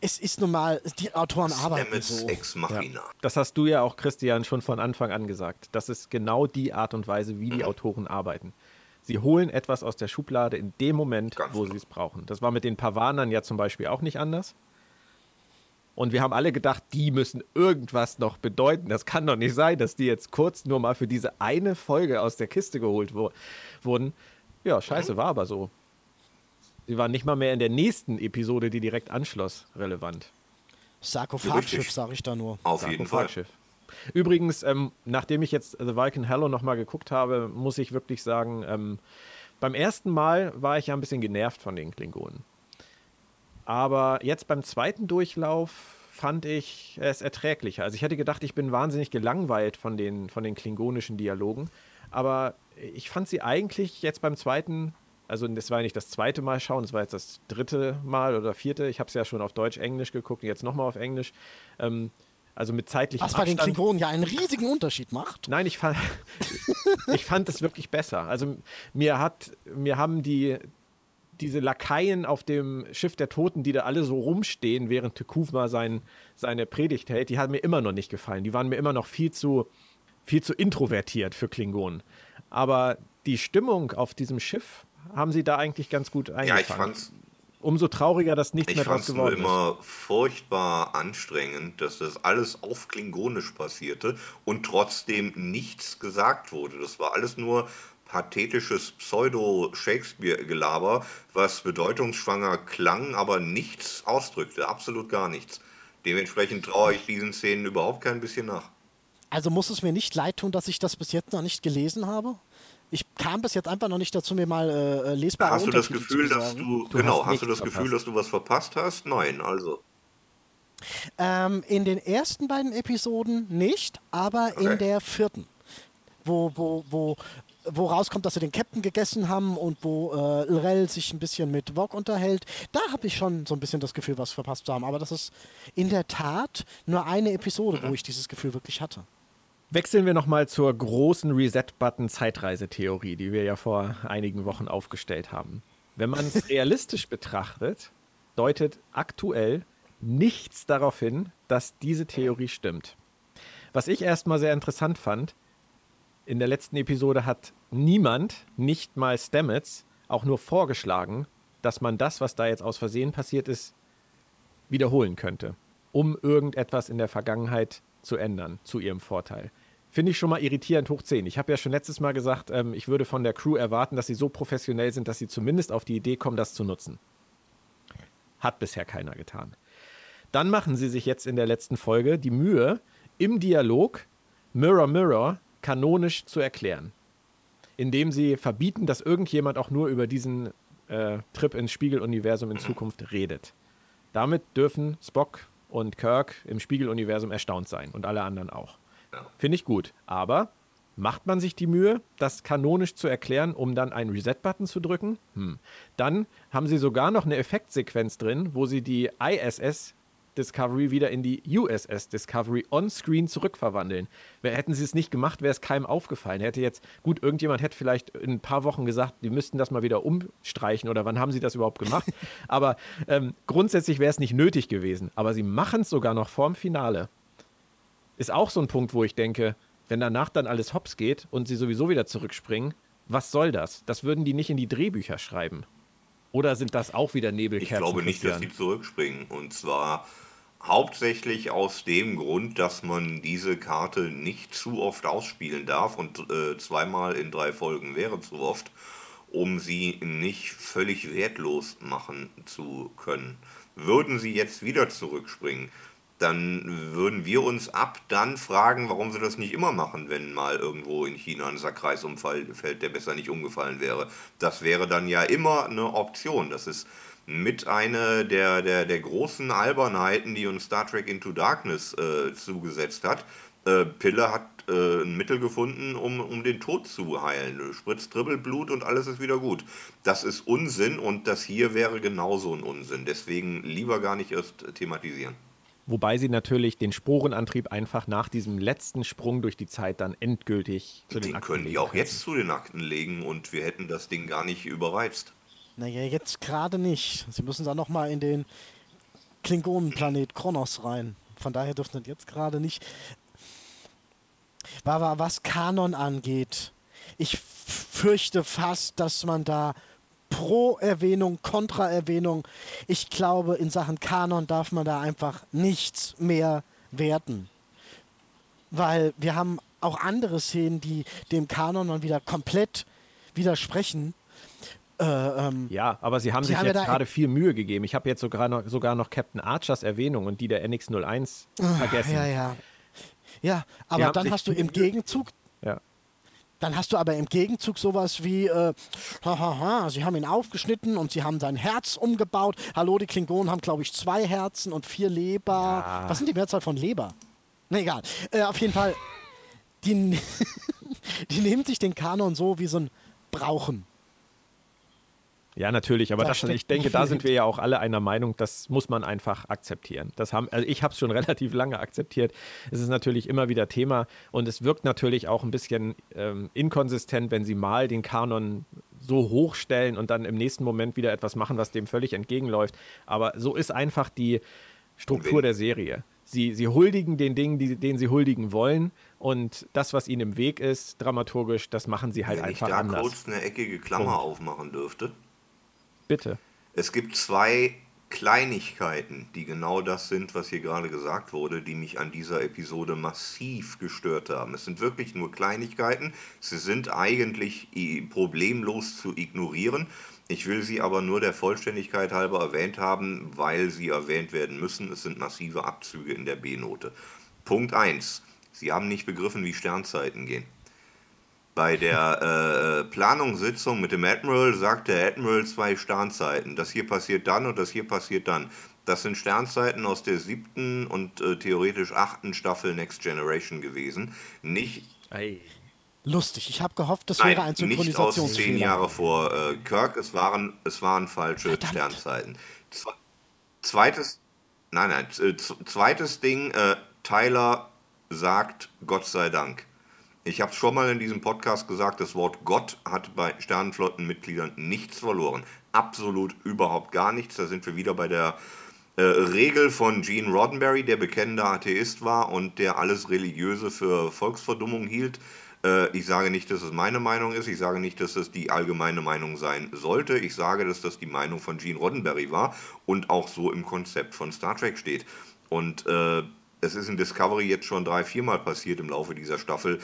es ist nun mal, die Autoren arbeiten so. Ex Machina. Ja. Das hast du ja auch, Christian, schon von Anfang an gesagt. Das ist genau die Art und Weise, wie die Autoren arbeiten. Sie holen etwas aus der Schublade in dem Moment, Ganz wo genau. sie es brauchen. Das war mit den Pavanern ja zum Beispiel auch nicht anders. Und wir haben alle gedacht, die müssen irgendwas noch bedeuten. Das kann doch nicht sein, dass die jetzt kurz nur mal für diese eine Folge aus der Kiste geholt wo wurden. Ja, scheiße, war aber so. Sie waren nicht mal mehr in der nächsten Episode, die direkt anschloss, relevant. Sarkophagschiff, sage ich da nur. Auf jeden Fall. Übrigens, ähm, nachdem ich jetzt The Viking Hello nochmal geguckt habe, muss ich wirklich sagen, ähm, beim ersten Mal war ich ja ein bisschen genervt von den Klingonen. Aber jetzt beim zweiten Durchlauf fand ich es erträglicher. Also ich hätte gedacht, ich bin wahnsinnig gelangweilt von den, von den klingonischen Dialogen. Aber ich fand sie eigentlich jetzt beim zweiten also das war nicht das zweite Mal schauen, das war jetzt das dritte Mal oder vierte. Ich habe es ja schon auf Deutsch, Englisch geguckt und jetzt nochmal auf Englisch. Ähm, also mit zeitlichem Was bei den Klingonen ja einen riesigen Unterschied macht. Nein, ich fand, ich fand es wirklich besser. Also mir hat, mir haben die, diese Lakaien auf dem Schiff der Toten, die da alle so rumstehen, während Tekufma sein, seine Predigt hält, die haben mir immer noch nicht gefallen. Die waren mir immer noch viel zu, viel zu introvertiert für Klingonen. Aber die Stimmung auf diesem Schiff haben sie da eigentlich ganz gut eingefangen. Ja, ich fand's. Umso trauriger, dass nichts mehr draus geworden ist. Ich fand es immer furchtbar anstrengend, dass das alles auf Klingonisch passierte und trotzdem nichts gesagt wurde. Das war alles nur pathetisches Pseudo-Shakespeare-Gelaber, was bedeutungsschwanger klang, aber nichts ausdrückte. Absolut gar nichts. Dementsprechend traue ich diesen Szenen überhaupt kein bisschen nach. Also muss es mir nicht leid tun, dass ich das bis jetzt noch nicht gelesen habe? Ich kam bis jetzt einfach noch nicht dazu, mir mal äh, lesbare Hast du das Gefühl, dass du, du genau, hast, hast du das verpasst. Gefühl, dass du was verpasst hast? Nein, also. Ähm, in den ersten beiden Episoden nicht, aber okay. in der vierten, wo, wo, wo, wo rauskommt, dass sie den Captain gegessen haben und wo äh, Lrel sich ein bisschen mit Vog unterhält, da habe ich schon so ein bisschen das Gefühl, was verpasst zu haben. Aber das ist in der Tat nur eine Episode, mhm. wo ich dieses Gefühl wirklich hatte. Wechseln wir nochmal zur großen Reset-Button-Zeitreisetheorie, die wir ja vor einigen Wochen aufgestellt haben. Wenn man es realistisch betrachtet, deutet aktuell nichts darauf hin, dass diese Theorie stimmt. Was ich erstmal sehr interessant fand, in der letzten Episode hat niemand, nicht mal Stamets, auch nur vorgeschlagen, dass man das, was da jetzt aus Versehen passiert ist, wiederholen könnte, um irgendetwas in der Vergangenheit zu ändern, zu ihrem Vorteil. Finde ich schon mal irritierend hoch 10. Ich habe ja schon letztes Mal gesagt, ähm, ich würde von der Crew erwarten, dass sie so professionell sind, dass sie zumindest auf die Idee kommen, das zu nutzen. Hat bisher keiner getan. Dann machen sie sich jetzt in der letzten Folge die Mühe, im Dialog Mirror Mirror kanonisch zu erklären. Indem sie verbieten, dass irgendjemand auch nur über diesen äh, Trip ins Spiegeluniversum in Zukunft redet. Damit dürfen Spock und Kirk im Spiegeluniversum erstaunt sein und alle anderen auch. Finde ich gut. Aber macht man sich die Mühe, das kanonisch zu erklären, um dann einen Reset-Button zu drücken? Hm. Dann haben sie sogar noch eine Effektsequenz drin, wo sie die ISS Discovery wieder in die USS Discovery on-screen zurückverwandeln. Hätten sie es nicht gemacht, wäre es keinem aufgefallen. Hätte jetzt, gut, irgendjemand hätte vielleicht in ein paar Wochen gesagt, die müssten das mal wieder umstreichen oder wann haben sie das überhaupt gemacht? Aber ähm, grundsätzlich wäre es nicht nötig gewesen. Aber sie machen es sogar noch vorm Finale ist auch so ein Punkt, wo ich denke, wenn danach dann alles hops geht und sie sowieso wieder zurückspringen, was soll das? Das würden die nicht in die Drehbücher schreiben. Oder sind das auch wieder Nebelkerzen? Ich glaube nicht, dass sie zurückspringen. Und zwar hauptsächlich aus dem Grund, dass man diese Karte nicht zu oft ausspielen darf und äh, zweimal in drei Folgen wäre zu oft. um sie nicht völlig wertlos machen zu können. Würden sie jetzt wieder zurückspringen, dann würden wir uns ab dann fragen, warum sie das nicht immer machen, wenn mal irgendwo in China ein Sackkreis umfällt, der besser nicht umgefallen wäre. Das wäre dann ja immer eine Option. Das ist mit einer der, der, der großen Albernheiten, die uns Star Trek Into Darkness äh, zugesetzt hat. Äh, Pille hat äh, ein Mittel gefunden, um, um den Tod zu heilen. Spritzt Dribbelblut und alles ist wieder gut. Das ist Unsinn und das hier wäre genauso ein Unsinn. Deswegen lieber gar nicht erst thematisieren. Wobei sie natürlich den Sporenantrieb einfach nach diesem letzten Sprung durch die Zeit dann endgültig zu den, den Akten können die auch jetzt zu den Akten legen und wir hätten das Ding gar nicht überreizt. Naja, jetzt gerade nicht. Sie müssen da nochmal in den Klingonenplanet Kronos rein. Von daher dürften jetzt gerade nicht. Aber was Kanon angeht, ich fürchte fast, dass man da Pro-Erwähnung, Kontra-Erwähnung. Ich glaube, in Sachen Kanon darf man da einfach nichts mehr werten. Weil wir haben auch andere Szenen, die dem Kanon dann wieder komplett widersprechen. Äh, ähm, ja, aber sie haben sich haben jetzt gerade viel Mühe gegeben. Ich habe jetzt sogar noch, sogar noch Captain Archers Erwähnung und die der NX01 vergessen. Ja, ja. Ja, aber dann hast du im Gegenzug ja. Dann hast du aber im Gegenzug sowas wie, äh, hahaha, sie haben ihn aufgeschnitten und sie haben sein Herz umgebaut. Hallo, die Klingonen haben, glaube ich, zwei Herzen und vier Leber. Ja. Was sind die Mehrzahl von Leber? Na egal. Äh, auf jeden Fall, die, die nehmen sich den Kanon so wie so ein Brauchen. Ja, natürlich, aber das, ich denke, da sind wir ja auch alle einer Meinung, das muss man einfach akzeptieren. Das haben, also ich habe es schon relativ lange akzeptiert. Es ist natürlich immer wieder Thema und es wirkt natürlich auch ein bisschen ähm, inkonsistent, wenn sie mal den Kanon so hochstellen und dann im nächsten Moment wieder etwas machen, was dem völlig entgegenläuft. Aber so ist einfach die Struktur der Serie. Sie, sie huldigen den Dingen, die, denen sie huldigen wollen. Und das, was ihnen im Weg ist, dramaturgisch, das machen sie halt Wenn einfach anders. Wenn ich da kurz eine eckige Klammer Punkt. aufmachen dürfte. Bitte. Es gibt zwei Kleinigkeiten, die genau das sind, was hier gerade gesagt wurde, die mich an dieser Episode massiv gestört haben. Es sind wirklich nur Kleinigkeiten. Sie sind eigentlich problemlos zu ignorieren. Ich will sie aber nur der Vollständigkeit halber erwähnt haben, weil sie erwähnt werden müssen. Es sind massive Abzüge in der B-Note. Punkt 1. Sie haben nicht begriffen, wie Sternzeiten gehen. Bei der äh, Planungssitzung mit dem Admiral sagt der Admiral zwei Sternzeiten. Das hier passiert dann und das hier passiert dann. Das sind Sternzeiten aus der siebten und äh, theoretisch achten Staffel Next Generation gewesen. Nicht. Ei. Lustig, ich habe gehofft, das Nein, wäre ein Synchronisationsfehler. Nicht aus zehn Jahre vor äh, Kirk, es waren, es waren falsche Verdammt. Sternzeiten. Zwe zweites, nein, nein, äh, zweites Ding, äh, Tyler sagt Gott sei Dank. Ich habe schon mal in diesem Podcast gesagt, das Wort Gott hat bei Sternenflottenmitgliedern nichts verloren. Absolut überhaupt gar nichts. Da sind wir wieder bei der äh, Regel von Gene Roddenberry, der bekennender Atheist war und der alles Religiöse für Volksverdummung hielt. Äh, ich sage nicht, dass es meine Meinung ist. Ich sage nicht, dass es die allgemeine Meinung sein sollte. Ich sage, dass das die Meinung von Gene Roddenberry war und auch so im Konzept von Star Trek steht. Und äh, es ist in Discovery jetzt schon drei, viermal passiert im Laufe dieser Staffel,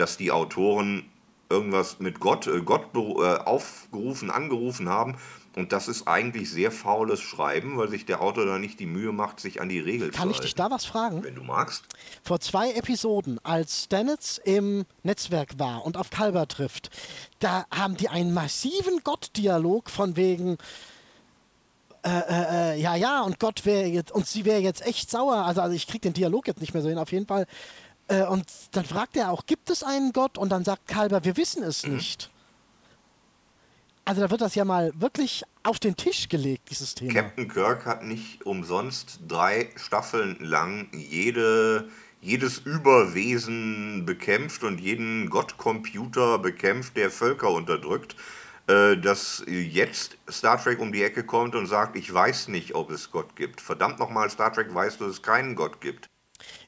dass die Autoren irgendwas mit Gott, äh, Gott äh, aufgerufen, angerufen haben. Und das ist eigentlich sehr faules Schreiben, weil sich der Autor da nicht die Mühe macht, sich an die Regeln zu halten. Kann ich dich da was fragen? Wenn du magst. Vor zwei Episoden, als Stanitz im Netzwerk war und auf Kalber trifft, da haben die einen massiven Gott-Dialog von wegen, äh, äh, äh ja, ja, und Gott wäre jetzt, und sie wäre jetzt echt sauer. Also, also ich kriege den Dialog jetzt nicht mehr so hin. Auf jeden Fall äh, und dann fragt er auch, gibt es einen Gott? Und dann sagt Kalber, wir wissen es mhm. nicht. Also da wird das ja mal wirklich auf den Tisch gelegt, dieses Thema. Captain Kirk hat nicht umsonst drei Staffeln lang jede, jedes Überwesen bekämpft und jeden Gottcomputer bekämpft, der Völker unterdrückt. Äh, dass jetzt Star Trek um die Ecke kommt und sagt, ich weiß nicht, ob es Gott gibt. Verdammt nochmal, Star Trek weiß, dass es keinen Gott gibt.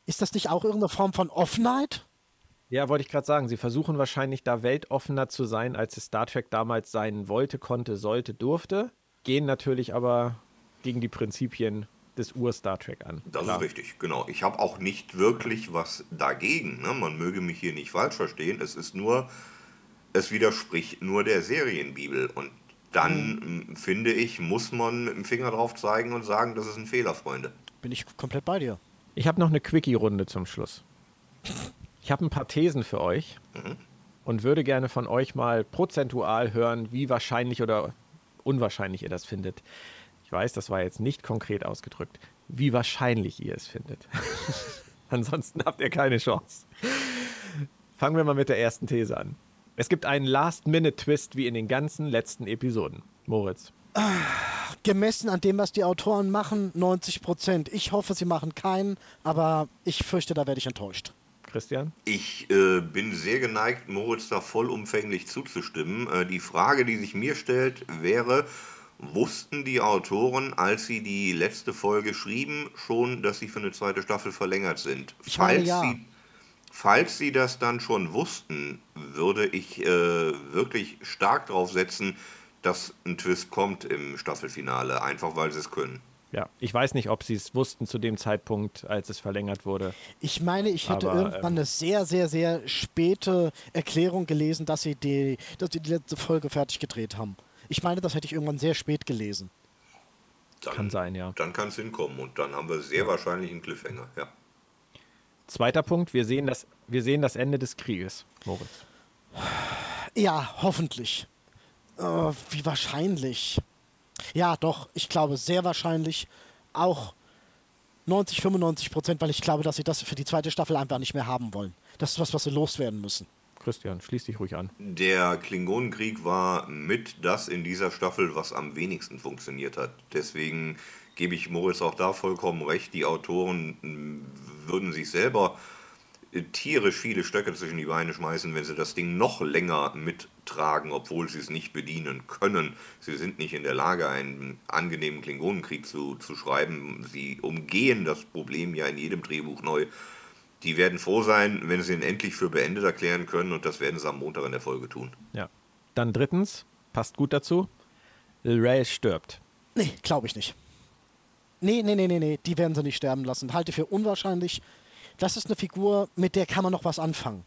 Ist das nicht auch irgendeine Form von Offenheit? Ja, wollte ich gerade sagen. Sie versuchen wahrscheinlich da weltoffener zu sein, als es Star Trek damals sein wollte, konnte, sollte, durfte. Gehen natürlich aber gegen die Prinzipien des Ur-Star Trek an. Das Klar. ist richtig, genau. Ich habe auch nicht wirklich was dagegen. Ne? Man möge mich hier nicht falsch verstehen. Es ist nur es widerspricht nur der Serienbibel. Und dann, mhm. finde ich, muss man mit dem Finger drauf zeigen und sagen, das ist ein Fehler, Freunde. Bin ich komplett bei dir. Ich habe noch eine Quickie-Runde zum Schluss. Ich habe ein paar Thesen für euch und würde gerne von euch mal prozentual hören, wie wahrscheinlich oder unwahrscheinlich ihr das findet. Ich weiß, das war jetzt nicht konkret ausgedrückt, wie wahrscheinlich ihr es findet. Ansonsten habt ihr keine Chance. Fangen wir mal mit der ersten These an. Es gibt einen Last-Minute-Twist wie in den ganzen letzten Episoden. Moritz. Gemessen an dem, was die Autoren machen, 90 Prozent. Ich hoffe, sie machen keinen, aber ich fürchte, da werde ich enttäuscht. Christian? Ich äh, bin sehr geneigt, Moritz da vollumfänglich zuzustimmen. Äh, die Frage, die sich mir stellt, wäre, wussten die Autoren, als sie die letzte Folge schrieben, schon, dass sie für eine zweite Staffel verlängert sind? Ich meine, ja. sie, falls sie das dann schon wussten, würde ich äh, wirklich stark darauf setzen, dass ein Twist kommt im Staffelfinale, einfach weil sie es können. Ja, ich weiß nicht, ob sie es wussten zu dem Zeitpunkt, als es verlängert wurde. Ich meine, ich hätte Aber, irgendwann ähm, eine sehr, sehr, sehr späte Erklärung gelesen, dass sie die, dass sie die letzte Folge fertig gedreht haben. Ich meine, das hätte ich irgendwann sehr spät gelesen. Dann, kann sein, ja. Dann kann es hinkommen und dann haben wir sehr ja. wahrscheinlich einen Cliffhanger, ja. Zweiter Punkt, wir sehen, das, wir sehen das Ende des Krieges, Moritz. Ja, hoffentlich. Äh, wie wahrscheinlich? Ja, doch, ich glaube sehr wahrscheinlich auch 90, 95 Prozent, weil ich glaube, dass sie das für die zweite Staffel einfach nicht mehr haben wollen. Das ist was, was sie loswerden müssen. Christian, schließ dich ruhig an. Der Klingonenkrieg war mit das in dieser Staffel, was am wenigsten funktioniert hat. Deswegen gebe ich Moritz auch da vollkommen recht. Die Autoren hm, würden sich selber tierisch viele Stöcke zwischen die Beine schmeißen, wenn sie das Ding noch länger mittragen, obwohl sie es nicht bedienen können. Sie sind nicht in der Lage, einen angenehmen Klingonenkrieg zu, zu schreiben. Sie umgehen das Problem ja in jedem Drehbuch neu. Die werden froh sein, wenn sie ihn endlich für beendet erklären können und das werden sie am Montag in der Folge tun. Ja. Dann drittens, passt gut dazu, Ray stirbt. Nee, glaube ich nicht. Nee, nee, nee, nee, nee, die werden sie nicht sterben lassen. Halte für unwahrscheinlich das ist eine Figur, mit der kann man noch was anfangen.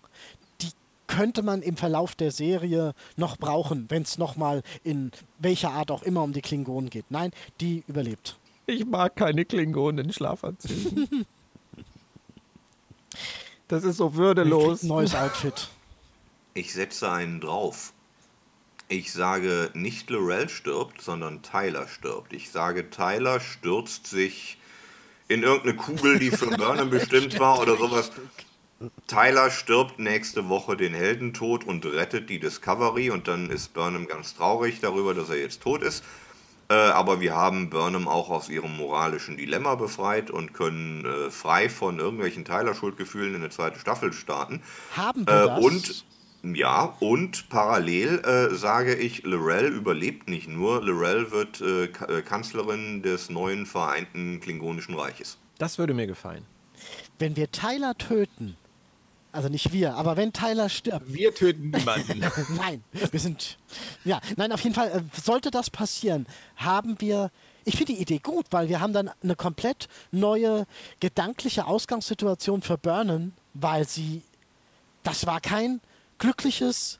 Die könnte man im Verlauf der Serie noch brauchen, wenn es nochmal in welcher Art auch immer um die Klingonen geht. Nein, die überlebt. Ich mag keine Klingonen in Schlafanzügen. das ist so würdelos. Neues Outfit. Ich setze einen drauf. Ich sage nicht Lorel stirbt, sondern Tyler stirbt. Ich sage, Tyler stürzt sich in irgendeine Kugel, die für Burnham bestimmt war oder sowas. Tyler stirbt nächste Woche den Heldentod und rettet die Discovery und dann ist Burnham ganz traurig darüber, dass er jetzt tot ist. Äh, aber wir haben Burnham auch aus ihrem moralischen Dilemma befreit und können äh, frei von irgendwelchen Tyler-Schuldgefühlen in eine zweite Staffel starten. Haben wir äh, das? Und ja, und parallel äh, sage ich, Lorel überlebt nicht nur, Lorel wird äh, äh, Kanzlerin des neuen Vereinten Klingonischen Reiches. Das würde mir gefallen. Wenn wir Tyler töten, also nicht wir, aber wenn Tyler stirbt. Wir töten niemanden. nein, wir sind. Ja, nein, auf jeden Fall, äh, sollte das passieren, haben wir. Ich finde die Idee gut, weil wir haben dann eine komplett neue gedankliche Ausgangssituation für Burnham, weil sie. Das war kein glückliches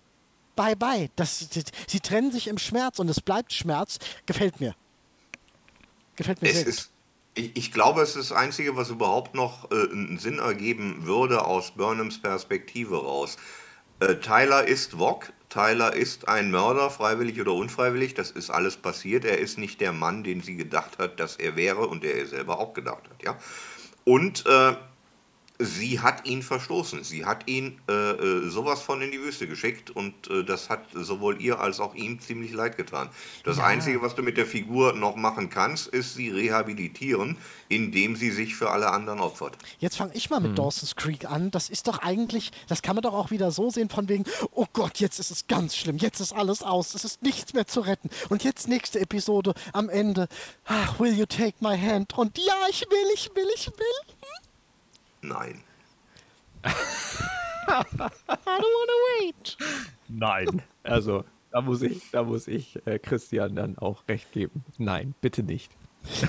Bye-bye. sie trennen sich im Schmerz und es bleibt Schmerz. Gefällt mir. Gefällt mir es sehr. Ist, ich, ich, glaube, es ist das Einzige, was überhaupt noch äh, einen Sinn ergeben würde aus Burnhams Perspektive raus. Äh, Tyler ist Wok. Tyler ist ein Mörder, freiwillig oder unfreiwillig. Das ist alles passiert. Er ist nicht der Mann, den sie gedacht hat, dass er wäre und der er selber auch gedacht hat. Ja? Und äh, sie hat ihn verstoßen. Sie hat ihn äh, äh, sowas von in die Wüste geschickt und äh, das hat sowohl ihr als auch ihm ziemlich leid getan. Das ja. Einzige, was du mit der Figur noch machen kannst, ist sie rehabilitieren, indem sie sich für alle anderen opfert. Jetzt fange ich mal mit hm. Dawson's Creek an. Das ist doch eigentlich, das kann man doch auch wieder so sehen von wegen, oh Gott, jetzt ist es ganz schlimm, jetzt ist alles aus, es ist nichts mehr zu retten. Und jetzt nächste Episode am Ende, ach, will you take my hand? Und ja, ich will, ich will, ich will. Nein. I don't wanna wait. Nein. Also, da muss ich, da muss ich äh, Christian dann auch recht geben. Nein, bitte nicht.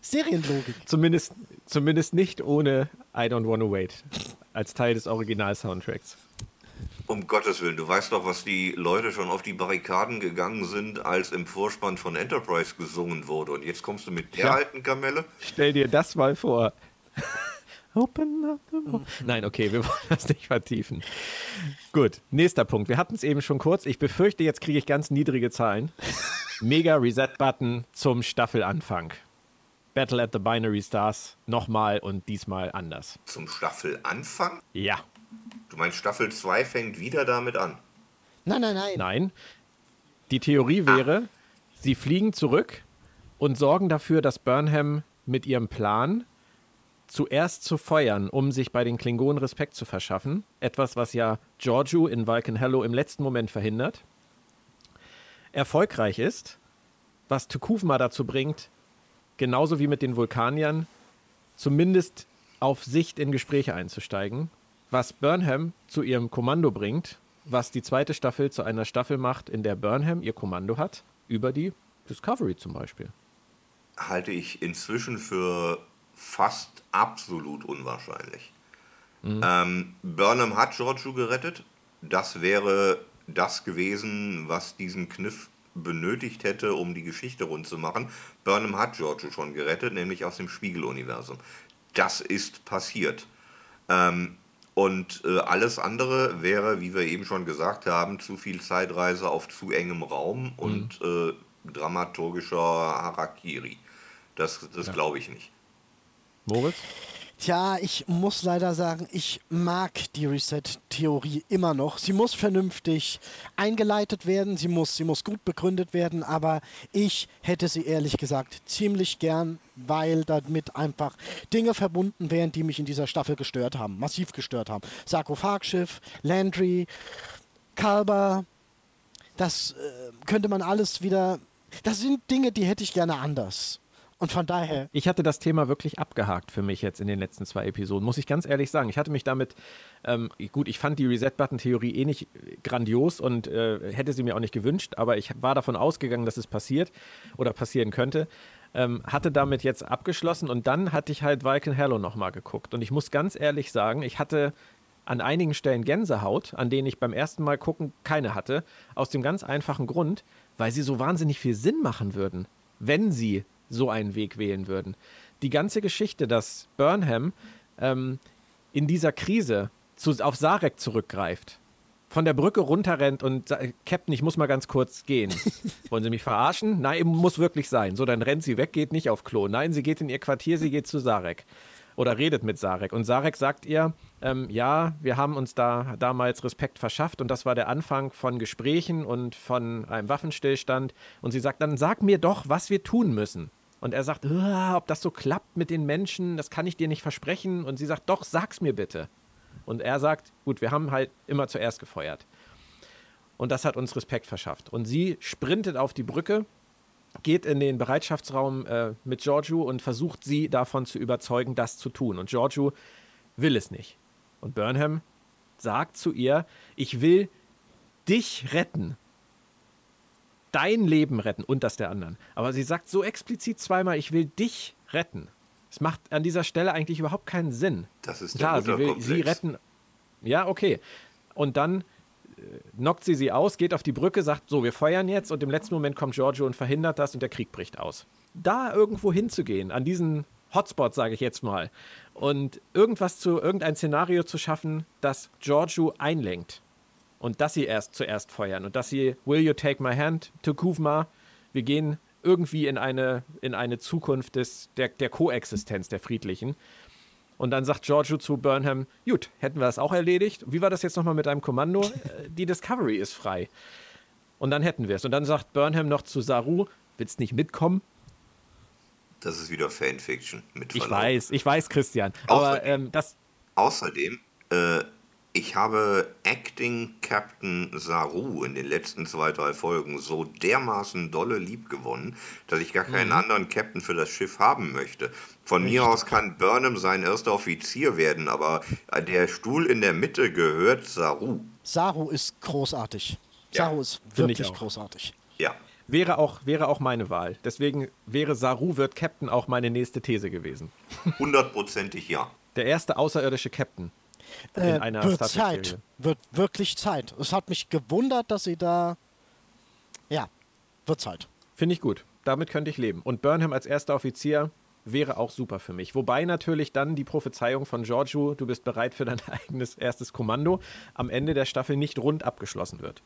Serienlogik. Zumindest, zumindest nicht ohne I Don't Wanna Wait als Teil des Original-Soundtracks. Um Gottes Willen, du weißt doch, was die Leute schon auf die Barrikaden gegangen sind, als im Vorspann von Enterprise gesungen wurde. Und jetzt kommst du mit der Ja. alten Kamelle? Stell dir das mal vor. Open up the world. Nein, okay, wir wollen das nicht vertiefen. Gut, nächster Punkt. Wir hatten es eben schon kurz. Ich befürchte, jetzt kriege ich ganz niedrige Zahlen. Mega Reset-Button zum Staffelanfang. Battle at the Binary Stars nochmal und diesmal anders. Zum Staffelanfang? Ja, Du meinst, Staffel 2 fängt wieder damit an? Nein, nein, nein. nein. Die Theorie wäre, sie fliegen zurück und sorgen dafür, dass Burnham mit ihrem Plan zuerst zu feuern, um sich bei den Klingonen Respekt zu verschaffen. Etwas, was ja Giorgio in Vulcan Hello im letzten Moment verhindert. Erfolgreich ist, was Tukuvma dazu bringt, genauso wie mit den Vulkaniern, zumindest auf Sicht in Gespräche einzusteigen. Was Burnham zu ihrem Kommando bringt, was die zweite Staffel zu einer Staffel macht, in der Burnham ihr Kommando hat, über die Discovery zum Beispiel. Halte ich inzwischen für fast absolut unwahrscheinlich. Ähm, Burnham hat Giorgio gerettet. Das wäre das gewesen, was diesen Kniff benötigt hätte, um die Geschichte rund zu machen. Burnham hat Giorgio schon gerettet, nämlich aus dem Spiegeluniversum. Das ist passiert. Ähm, und äh, alles andere wäre, wie wir eben schon gesagt haben, zu viel Zeitreise auf zu engem Raum und äh, dramaturgischer Harakiri. Das, das glaube ich nicht. Moritz? Tja, ich muss leider sagen, ich mag die Reset-Theorie immer noch. Sie muss vernünftig eingeleitet werden, sie muss, sie muss gut begründet werden, aber ich hätte sie ehrlich gesagt ziemlich gern, weil damit einfach Dinge verbunden wären, die mich in dieser Staffel gestört haben, massiv gestört haben. Sarkophagschiff, Landry, Kalber, das äh, könnte man alles wieder. Das sind Dinge, die hätte ich gerne anders. Und von daher Ich hatte das Thema wirklich abgehakt für mich jetzt in den letzten zwei Episoden, muss ich ganz ehrlich sagen. Ich hatte mich damit, ähm, gut, ich fand die Reset-Button-Theorie eh nicht grandios und äh, hätte sie mir auch nicht gewünscht, aber ich war davon ausgegangen, dass es passiert oder passieren könnte. Ähm, hatte damit jetzt abgeschlossen und dann hatte ich halt Vulcan Hello nochmal geguckt. Und ich muss ganz ehrlich sagen, ich hatte an einigen Stellen Gänsehaut, an denen ich beim ersten Mal gucken keine hatte, aus dem ganz einfachen Grund, weil sie so wahnsinnig viel Sinn machen würden, wenn sie so einen Weg wählen würden. Die ganze Geschichte, dass Burnham ähm, in dieser Krise zu, auf Sarek zurückgreift, von der Brücke runterrennt und sagt, Captain, ich muss mal ganz kurz gehen. Wollen Sie mich verarschen? Nein, muss wirklich sein. So, dann rennt sie weg, geht nicht auf Klo. Nein, sie geht in ihr Quartier, sie geht zu Sarek. Oder redet mit Sarek. Und Sarek sagt ihr, ähm, ja, wir haben uns da damals Respekt verschafft und das war der Anfang von Gesprächen und von einem Waffenstillstand. Und sie sagt, dann sag mir doch, was wir tun müssen. Und er sagt, "Ah, ob das so klappt mit den Menschen, das kann ich dir nicht versprechen. Und sie sagt, doch, sag's mir bitte. Und er sagt, gut, wir haben halt immer zuerst gefeuert. Und das hat uns Respekt verschafft. Und sie sprintet auf die Brücke, geht in den Bereitschaftsraum äh, mit Giorgio und versucht sie davon zu überzeugen, das zu tun. Und Giorgio will es nicht. Und Burnham sagt zu ihr, ich will dich retten. Dein Leben retten und das der anderen. Aber sie sagt so explizit zweimal, ich will dich retten. Es macht an dieser Stelle eigentlich überhaupt keinen Sinn. Das ist Klar, sie will sie retten. Ja, okay. Und dann knockt sie sie aus, geht auf die Brücke, sagt, so, wir feuern jetzt und im letzten Moment kommt Giorgio und verhindert das und der Krieg bricht aus. Da irgendwo hinzugehen, an diesen Hotspot, sage ich jetzt mal, und irgendwas zu, irgendein Szenario zu schaffen, das Giorgio einlenkt und dass sie erst zuerst feuern und dass sie Will you take my hand to Kuvma? Wir gehen irgendwie in eine, in eine Zukunft des, der, der Koexistenz, der friedlichen. Und dann sagt Giorgio zu Burnham, gut, hätten wir das auch erledigt. Wie war das jetzt nochmal mit einem Kommando? Äh, Die Discovery ist frei. Und dann hätten wir es. Und dann sagt Burnham noch zu Saru, willst nicht mitkommen? Das ist wieder Fanfiction. Mit Ich Verlaub. weiß, ich weiß, Christian. Aber Außerdem- ähm, das, Außerdem, äh, ich habe Acting Captain Saru in den letzten zwei, drei Folgen so dermaßen dolle lieb gewonnen, dass ich gar Mhm. keinen anderen Captain für das Schiff haben möchte. Von mir aus kann Burnham sein erster Offizier werden, aber äh, der Stuhl in der Mitte gehört Saru. Saru ist großartig. Ja, Saru ist finde ich wirklich großartig. Ja. wäre auch, wäre auch meine Wahl. Deswegen wäre Saru wird Captain auch meine nächste These gewesen. Hundertprozentig ja. Der erste außerirdische Captain. In Äh, einer wird Star Zeit. Wird wirklich Zeit. Es hat mich gewundert, dass sie da. Ja, wird Zeit. Finde ich gut. Damit könnte ich leben. Und Burnham als erster Offizier wäre auch super für mich. Wobei natürlich dann die Prophezeiung von Giorgio, du bist bereit für dein eigenes erstes Kommando, am Ende der Staffel nicht rund abgeschlossen wird.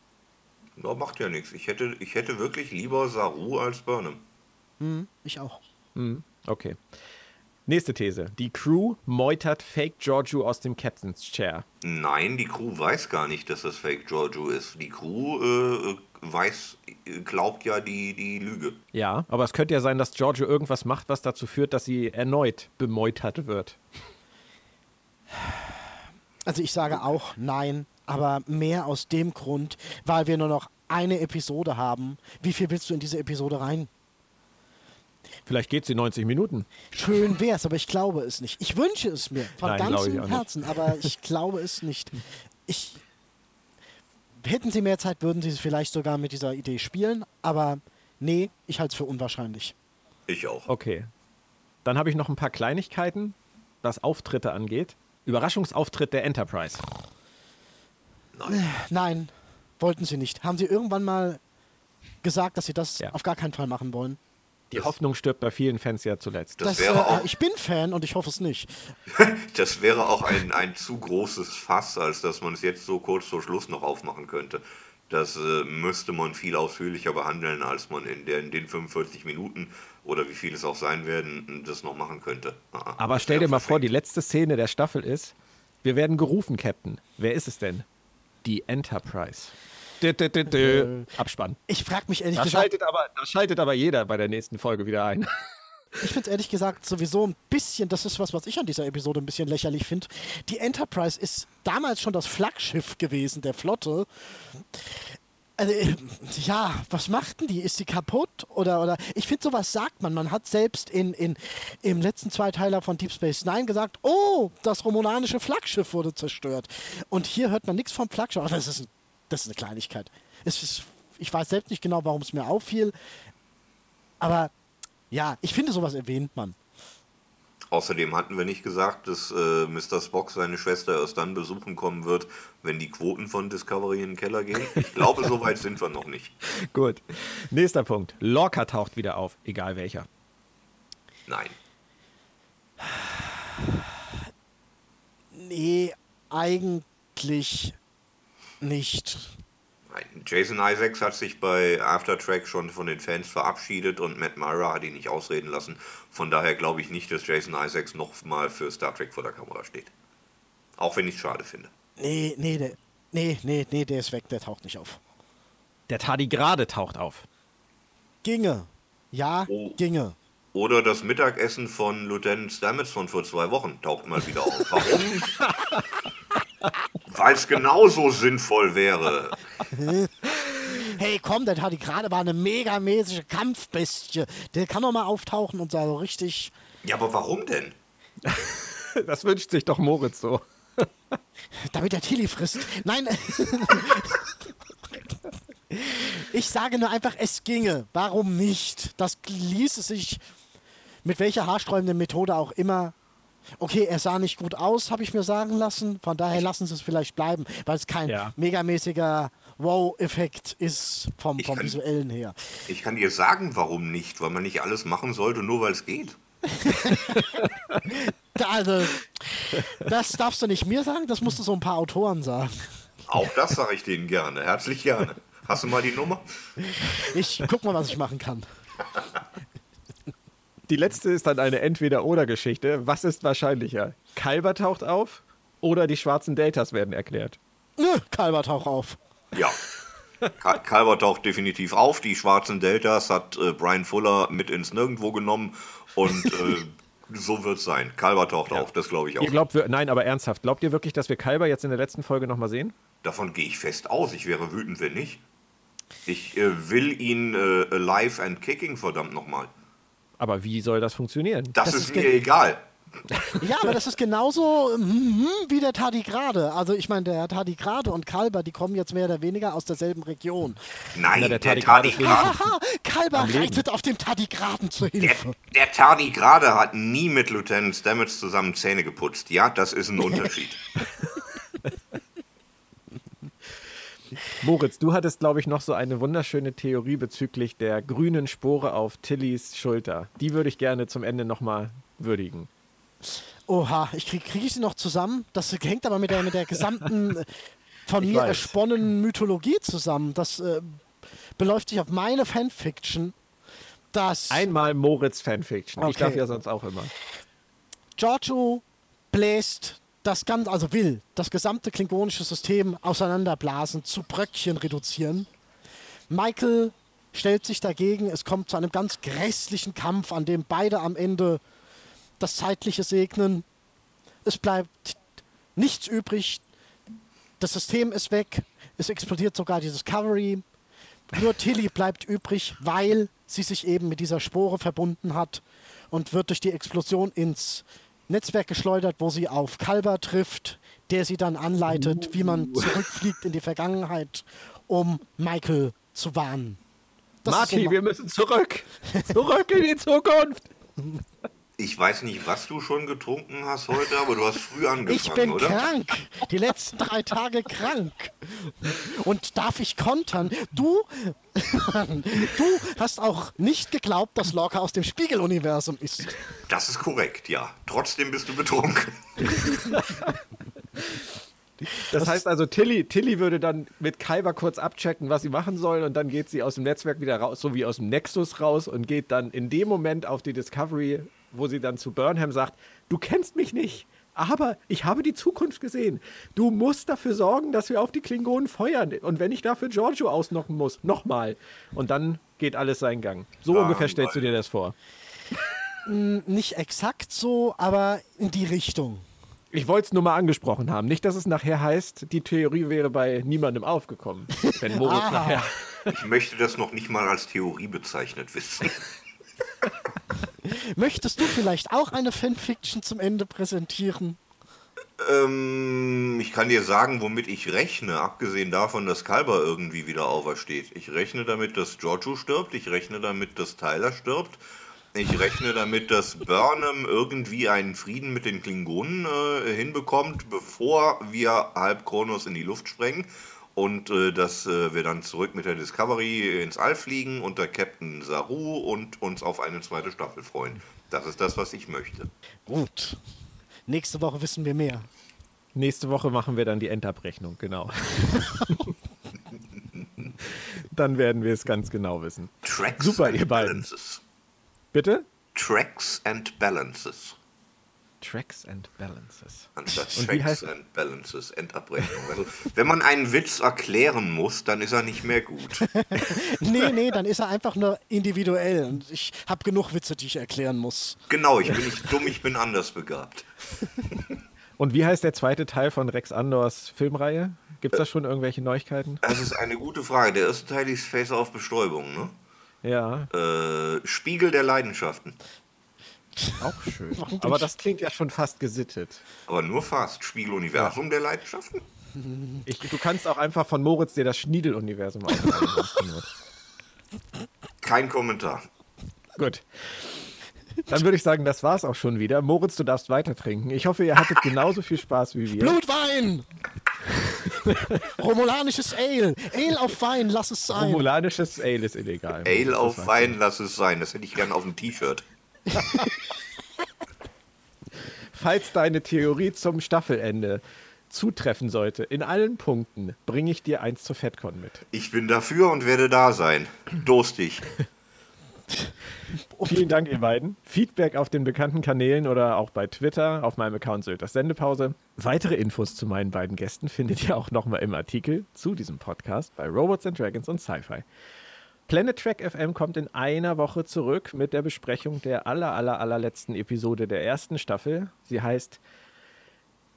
Ja, macht ja nichts. Ich hätte, ich hätte wirklich lieber Saru als Burnham. Ich auch. Okay. Nächste These. Die Crew meutert Fake Giorgio aus dem Captain's Chair. Nein, die Crew weiß gar nicht, dass das Fake Giorgio ist. Die Crew äh, weiß, glaubt ja die, die Lüge. Ja, aber es könnte ja sein, dass Giorgio irgendwas macht, was dazu führt, dass sie erneut bemeutert wird. Also ich sage auch nein, aber mehr aus dem Grund, weil wir nur noch eine Episode haben. Wie viel willst du in diese Episode rein? Vielleicht geht sie 90 Minuten. Schön wär's, aber ich glaube es nicht. Ich wünsche es mir von Nein, ganzem. Herzen, aber ich glaube es nicht. Ich hätten sie mehr Zeit, würden sie vielleicht sogar mit dieser Idee spielen, aber nee, ich halte es für unwahrscheinlich. Ich auch. Okay. Dann habe ich noch ein paar Kleinigkeiten, was Auftritte angeht. Überraschungsauftritt der Enterprise. Nein. Nein, wollten sie nicht. Haben sie irgendwann mal gesagt, dass sie das Ja. auf gar keinen Fall machen wollen? Die Hoffnung stirbt bei vielen Fans ja zuletzt. Das Das, wäre äh, auch- ich bin Fan und ich hoffe es nicht. Das wäre auch ein, ein zu großes Fass, als dass man es jetzt so kurz vor Schluss noch aufmachen könnte. Das äh, müsste man viel ausführlicher behandeln, als man in, der, in den 45 Minuten oder wie viel es auch sein werden, das noch machen könnte. Ah, Aber stell dir mal vor, die letzte Szene der Staffel ist, wir werden gerufen, Captain. Wer ist es denn? Die Enterprise. Dö, dö, dö, dö. Abspann. Ich frage mich ehrlich Da gesagt, schaltet, aber, da schaltet aber jeder bei der nächsten Folge wieder ein. ich finde es ehrlich gesagt sowieso ein bisschen, das ist was, was ich an dieser Episode ein bisschen lächerlich finde. Die Enterprise ist damals schon das Flaggschiff gewesen der Flotte. Also, äh, ja, was macht denn die? Ist die kaputt? Oder, oder ich finde, sowas sagt man. Man hat selbst in, in, im letzten Zweiteiler von Deep Space Nine gesagt, oh, das romulanische Flaggschiff wurde zerstört. Und hier hört man nichts vom Flaggschiff. Aber das ist, ein, das ist eine Kleinigkeit. Ist, ich weiß selbst nicht genau, warum es mir auffiel. Aber ja, ich finde, sowas erwähnt man. Außerdem hatten wir nicht gesagt, dass äh, Mr. Spock seine Schwester erst dann besuchen kommen wird, wenn die Quoten von Discovery in den Keller gehen. Ich glaube, so weit sind wir noch nicht. Gut. Nächster Punkt. Lorca taucht wieder auf, egal welcher. Nein. Nee, eigentlich nicht. Nein. Jason Isaacs hat sich bei Aftertrack schon von den Fans verabschiedet und Matt Myra hat ihn nicht ausreden lassen. Von daher glaube ich nicht, dass Jason Isaacs noch mal für Star Trek vor der Kamera steht. Auch wenn ich es schade finde. Nee, nee, der, nee, nee, nee, der ist weg, der taucht nicht auf. Der Tardigrade taucht auf. Ginge. Ja, Oh. ginge. Oder das Mittagessen von Lieutenant Stamets von vor zwei Wochen taucht mal wieder auf. Warum? Weil es genauso sinnvoll wäre. Hey, komm, der hat die gerade war eine megamäßige Kampfbestie. Der kann doch mal auftauchen und so richtig. Ja, aber warum denn? Das wünscht sich doch Moritz so. Damit der Tilly frisst. Nein. ich sage nur einfach, es ginge. Warum nicht? Das ließe sich mit welcher haarsträubenden Methode auch immer. Okay, er sah nicht gut aus, habe ich mir sagen lassen. Von daher lassen sie es vielleicht bleiben, weil es kein Ja. megamäßiger Wow-Effekt ist vom, Ich vom kann- visuellen her. Ich kann dir sagen, warum nicht. Weil man nicht alles machen sollte, nur weil es geht. Also, das darfst du nicht mir sagen, das musst du so ein paar Autoren sagen. Auch das sage ich denen gerne. Herzlich gerne. Hast du mal die Nummer? Ich guck mal, was ich machen kann. Die letzte ist dann eine Entweder-Oder-Geschichte. Was ist wahrscheinlicher? Kalber taucht auf oder die schwarzen Deltas werden erklärt? Nö, Kalber tauch auf. Ja. Ka- Calvert taucht definitiv auf. Die schwarzen Deltas hat äh, Brian Fuller mit ins Nirgendwo genommen. Und äh, so wird es sein. Calvert taucht auf, das glaube ich auch. Ihr glaubt, wir, nein, aber ernsthaft, glaubt ihr wirklich, dass wir Kalber jetzt in der letzten Folge nochmal sehen? Davon gehe ich fest aus. Ich wäre wütend, wenn nicht. Ich äh, will ihn äh, alive and kicking, verdammt nochmal. Aber wie soll das funktionieren? Das, Das ist, ist mir egal. Ja, aber das ist genauso mhm, wie der Tardigrade. Also ich meine, der Tardigrade und Kalber, die kommen jetzt mehr oder weniger aus derselben Region. Nein, Na, der der, Tardigrade ist Tardigrade, Haha, Kalber reitet auf dem Tardigraden der, Hilfe. der Tardigrade hat nie mit Lieutenant Stamets zusammen Zähne geputzt. Ja, das ist ein Unterschied. Moritz, du hattest, glaube ich, noch so eine wunderschöne Theorie bezüglich der grünen Spore auf Tillys Schulter. Die würde ich gerne zum Ende nochmal würdigen. Oha, ich kriege krieg ich sie noch zusammen. Das hängt aber mit der, mit der gesamten äh, von Ich mir weiß. ersponnenen Mythologie zusammen. Das äh, beläuft sich auf meine Fanfiction, dass Einmal Moritz Fanfiction. Ich Okay. darf ja sonst auch immer. Giorgio bläst das ganze, also will das gesamte klingonische System auseinanderblasen, zu Bröckchen reduzieren. Michael stellt sich dagegen. Es kommt zu einem ganz grässlichen Kampf, an dem beide am Ende das Zeitliche segnen. Es bleibt nichts übrig. Das System ist weg. Es explodiert sogar die Discovery. Nur Tilly bleibt übrig, weil sie sich eben mit dieser Spore verbunden hat und wird durch die Explosion ins Netzwerk geschleudert, wo sie auf Kalber trifft, der sie dann anleitet, wie man zurückfliegt in die Vergangenheit, um Michael zu warnen. Das Marty, so wir müssen zurück. Zurück in die Zukunft. Ich weiß nicht, was du schon getrunken hast heute, aber du hast früh angefangen, Ich bin oder? krank. Die letzten drei Tage krank. Und darf ich kontern? Du, du hast auch nicht geglaubt, dass Lorca aus dem Spiegeluniversum ist. Das ist korrekt, ja. Trotzdem bist du betrunken. Das heißt also, Tilly, Tilly würde dann mit Kyber kurz abchecken, was sie machen soll, und dann geht sie aus dem Netzwerk wieder raus, so wie aus dem Nexus raus, und geht dann in dem Moment auf die Discovery, wo sie dann zu Burnham sagt: Du kennst mich nicht, aber ich habe die Zukunft gesehen. Du musst dafür sorgen, dass wir auf die Klingonen feuern. Und wenn ich dafür Giorgio ausnocken muss, nochmal. Und dann geht alles seinen Gang. So Ah, ungefähr stellst du dir das vor. Nicht exakt so, aber in die Richtung. Ich wollte es nur mal angesprochen haben. Nicht, dass es nachher heißt, die Theorie wäre bei niemandem aufgekommen. Wenn Moritz Ah. nachher. Ich möchte das noch nicht mal als Theorie bezeichnet wissen. Möchtest du vielleicht auch eine Fanfiction zum Ende präsentieren? Ähm, ich kann dir sagen, womit ich rechne, abgesehen davon, dass Kalber irgendwie wieder aufersteht. Ich rechne damit, dass Giorgio stirbt, ich rechne damit, dass Tyler stirbt, ich rechne damit, dass Burnham irgendwie einen Frieden mit den Klingonen äh, hinbekommt, bevor wir halb Kronos in die Luft sprengen. Und äh, dass äh, wir dann zurück mit der Discovery ins All fliegen unter Captain Saru und uns auf eine zweite Staffel freuen. Das ist das, was ich möchte. Gut. Nächste Woche wissen wir mehr. Nächste Woche machen wir dann die Endabrechnung, genau. dann werden wir es ganz genau wissen. Tracks Super, and ihr beiden. Balances. Bitte? Tracks and Balances. Tracks and Balances. Anstatt Und wie Tracks heißt- and Balances, Endabrechnung. Also, wenn man einen Witz erklären muss, dann ist er nicht mehr gut. Nee, nee, dann ist er einfach nur individuell. Und ich habe genug Witze, die ich erklären muss. Genau, ich bin nicht dumm, ich bin anders begabt. Und wie heißt der zweite Teil von Rex Andors Filmreihe? Gibt es da schon irgendwelche Neuigkeiten? Das ist eine gute Frage. Der erste Teil ist Face auf Bestäubung, ne? Ja, Äh, Spiegel der Leidenschaften. Auch schön. Aber das klingt ja schon fast gesittet. Aber nur fast. Spiegel Universum der Leidenschaften? Ich, du kannst auch einfach von Moritz dir das Schniedel-Universum ausdenken. Kein Kommentar. Gut. Dann würde ich sagen, das war's auch schon wieder. Moritz, du darfst weiter trinken. Ich hoffe, ihr hattet genauso viel Spaß wie wir. Blutwein! Romulanisches Ale. Ale auf Wein, lass es sein. Romulanisches Ale ist illegal. Ale auf Wein, lass es sein. Das hätte ich gern auf dem T-Shirt. Falls deine Theorie zum Staffelende zutreffen sollte, in allen Punkten, bringe ich dir eins zur FedCon mit. Ich bin dafür und werde da sein. Durstig. Vielen Dank, ihr beiden. Feedback auf den bekannten Kanälen oder auch bei Twitter auf meinem Account Sylters Sendepause. Weitere Infos zu meinen beiden Gästen findet ihr auch nochmal im Artikel zu diesem Podcast bei Robots and Dragons und Sci-Fi. Planet Track FM kommt in einer Woche zurück mit der Besprechung der aller, aller, allerletzten Episode der ersten Staffel. Sie heißt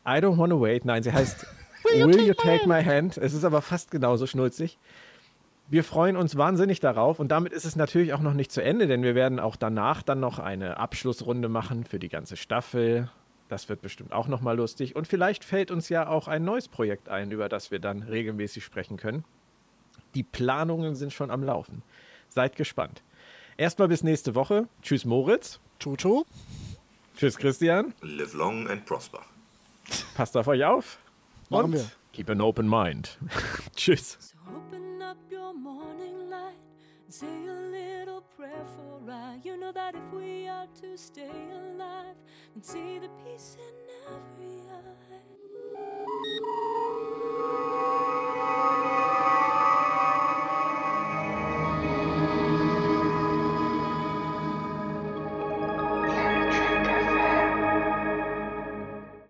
I don't wanna wait. Nein, sie heißt Will you take my hand? Es ist aber fast genauso schnulzig. Wir freuen uns wahnsinnig darauf und damit ist es natürlich auch noch nicht zu Ende, denn wir werden auch danach dann noch eine Abschlussrunde machen für die ganze Staffel. Das wird bestimmt auch noch mal lustig und vielleicht fällt uns ja auch ein neues Projekt ein, über das wir dann regelmäßig sprechen können. Die Planungen sind schon am Laufen. Seid gespannt. Erstmal bis nächste Woche. Tschüss Moritz. Tutu. Tschüss Christian. Live long and prosper. Passt auf euch auf. Machen wir. Keep an open mind. Tschüss. So open up your morning light. and Say a little prayer for I. You know that if we are to stay alive and see the peace in every eye.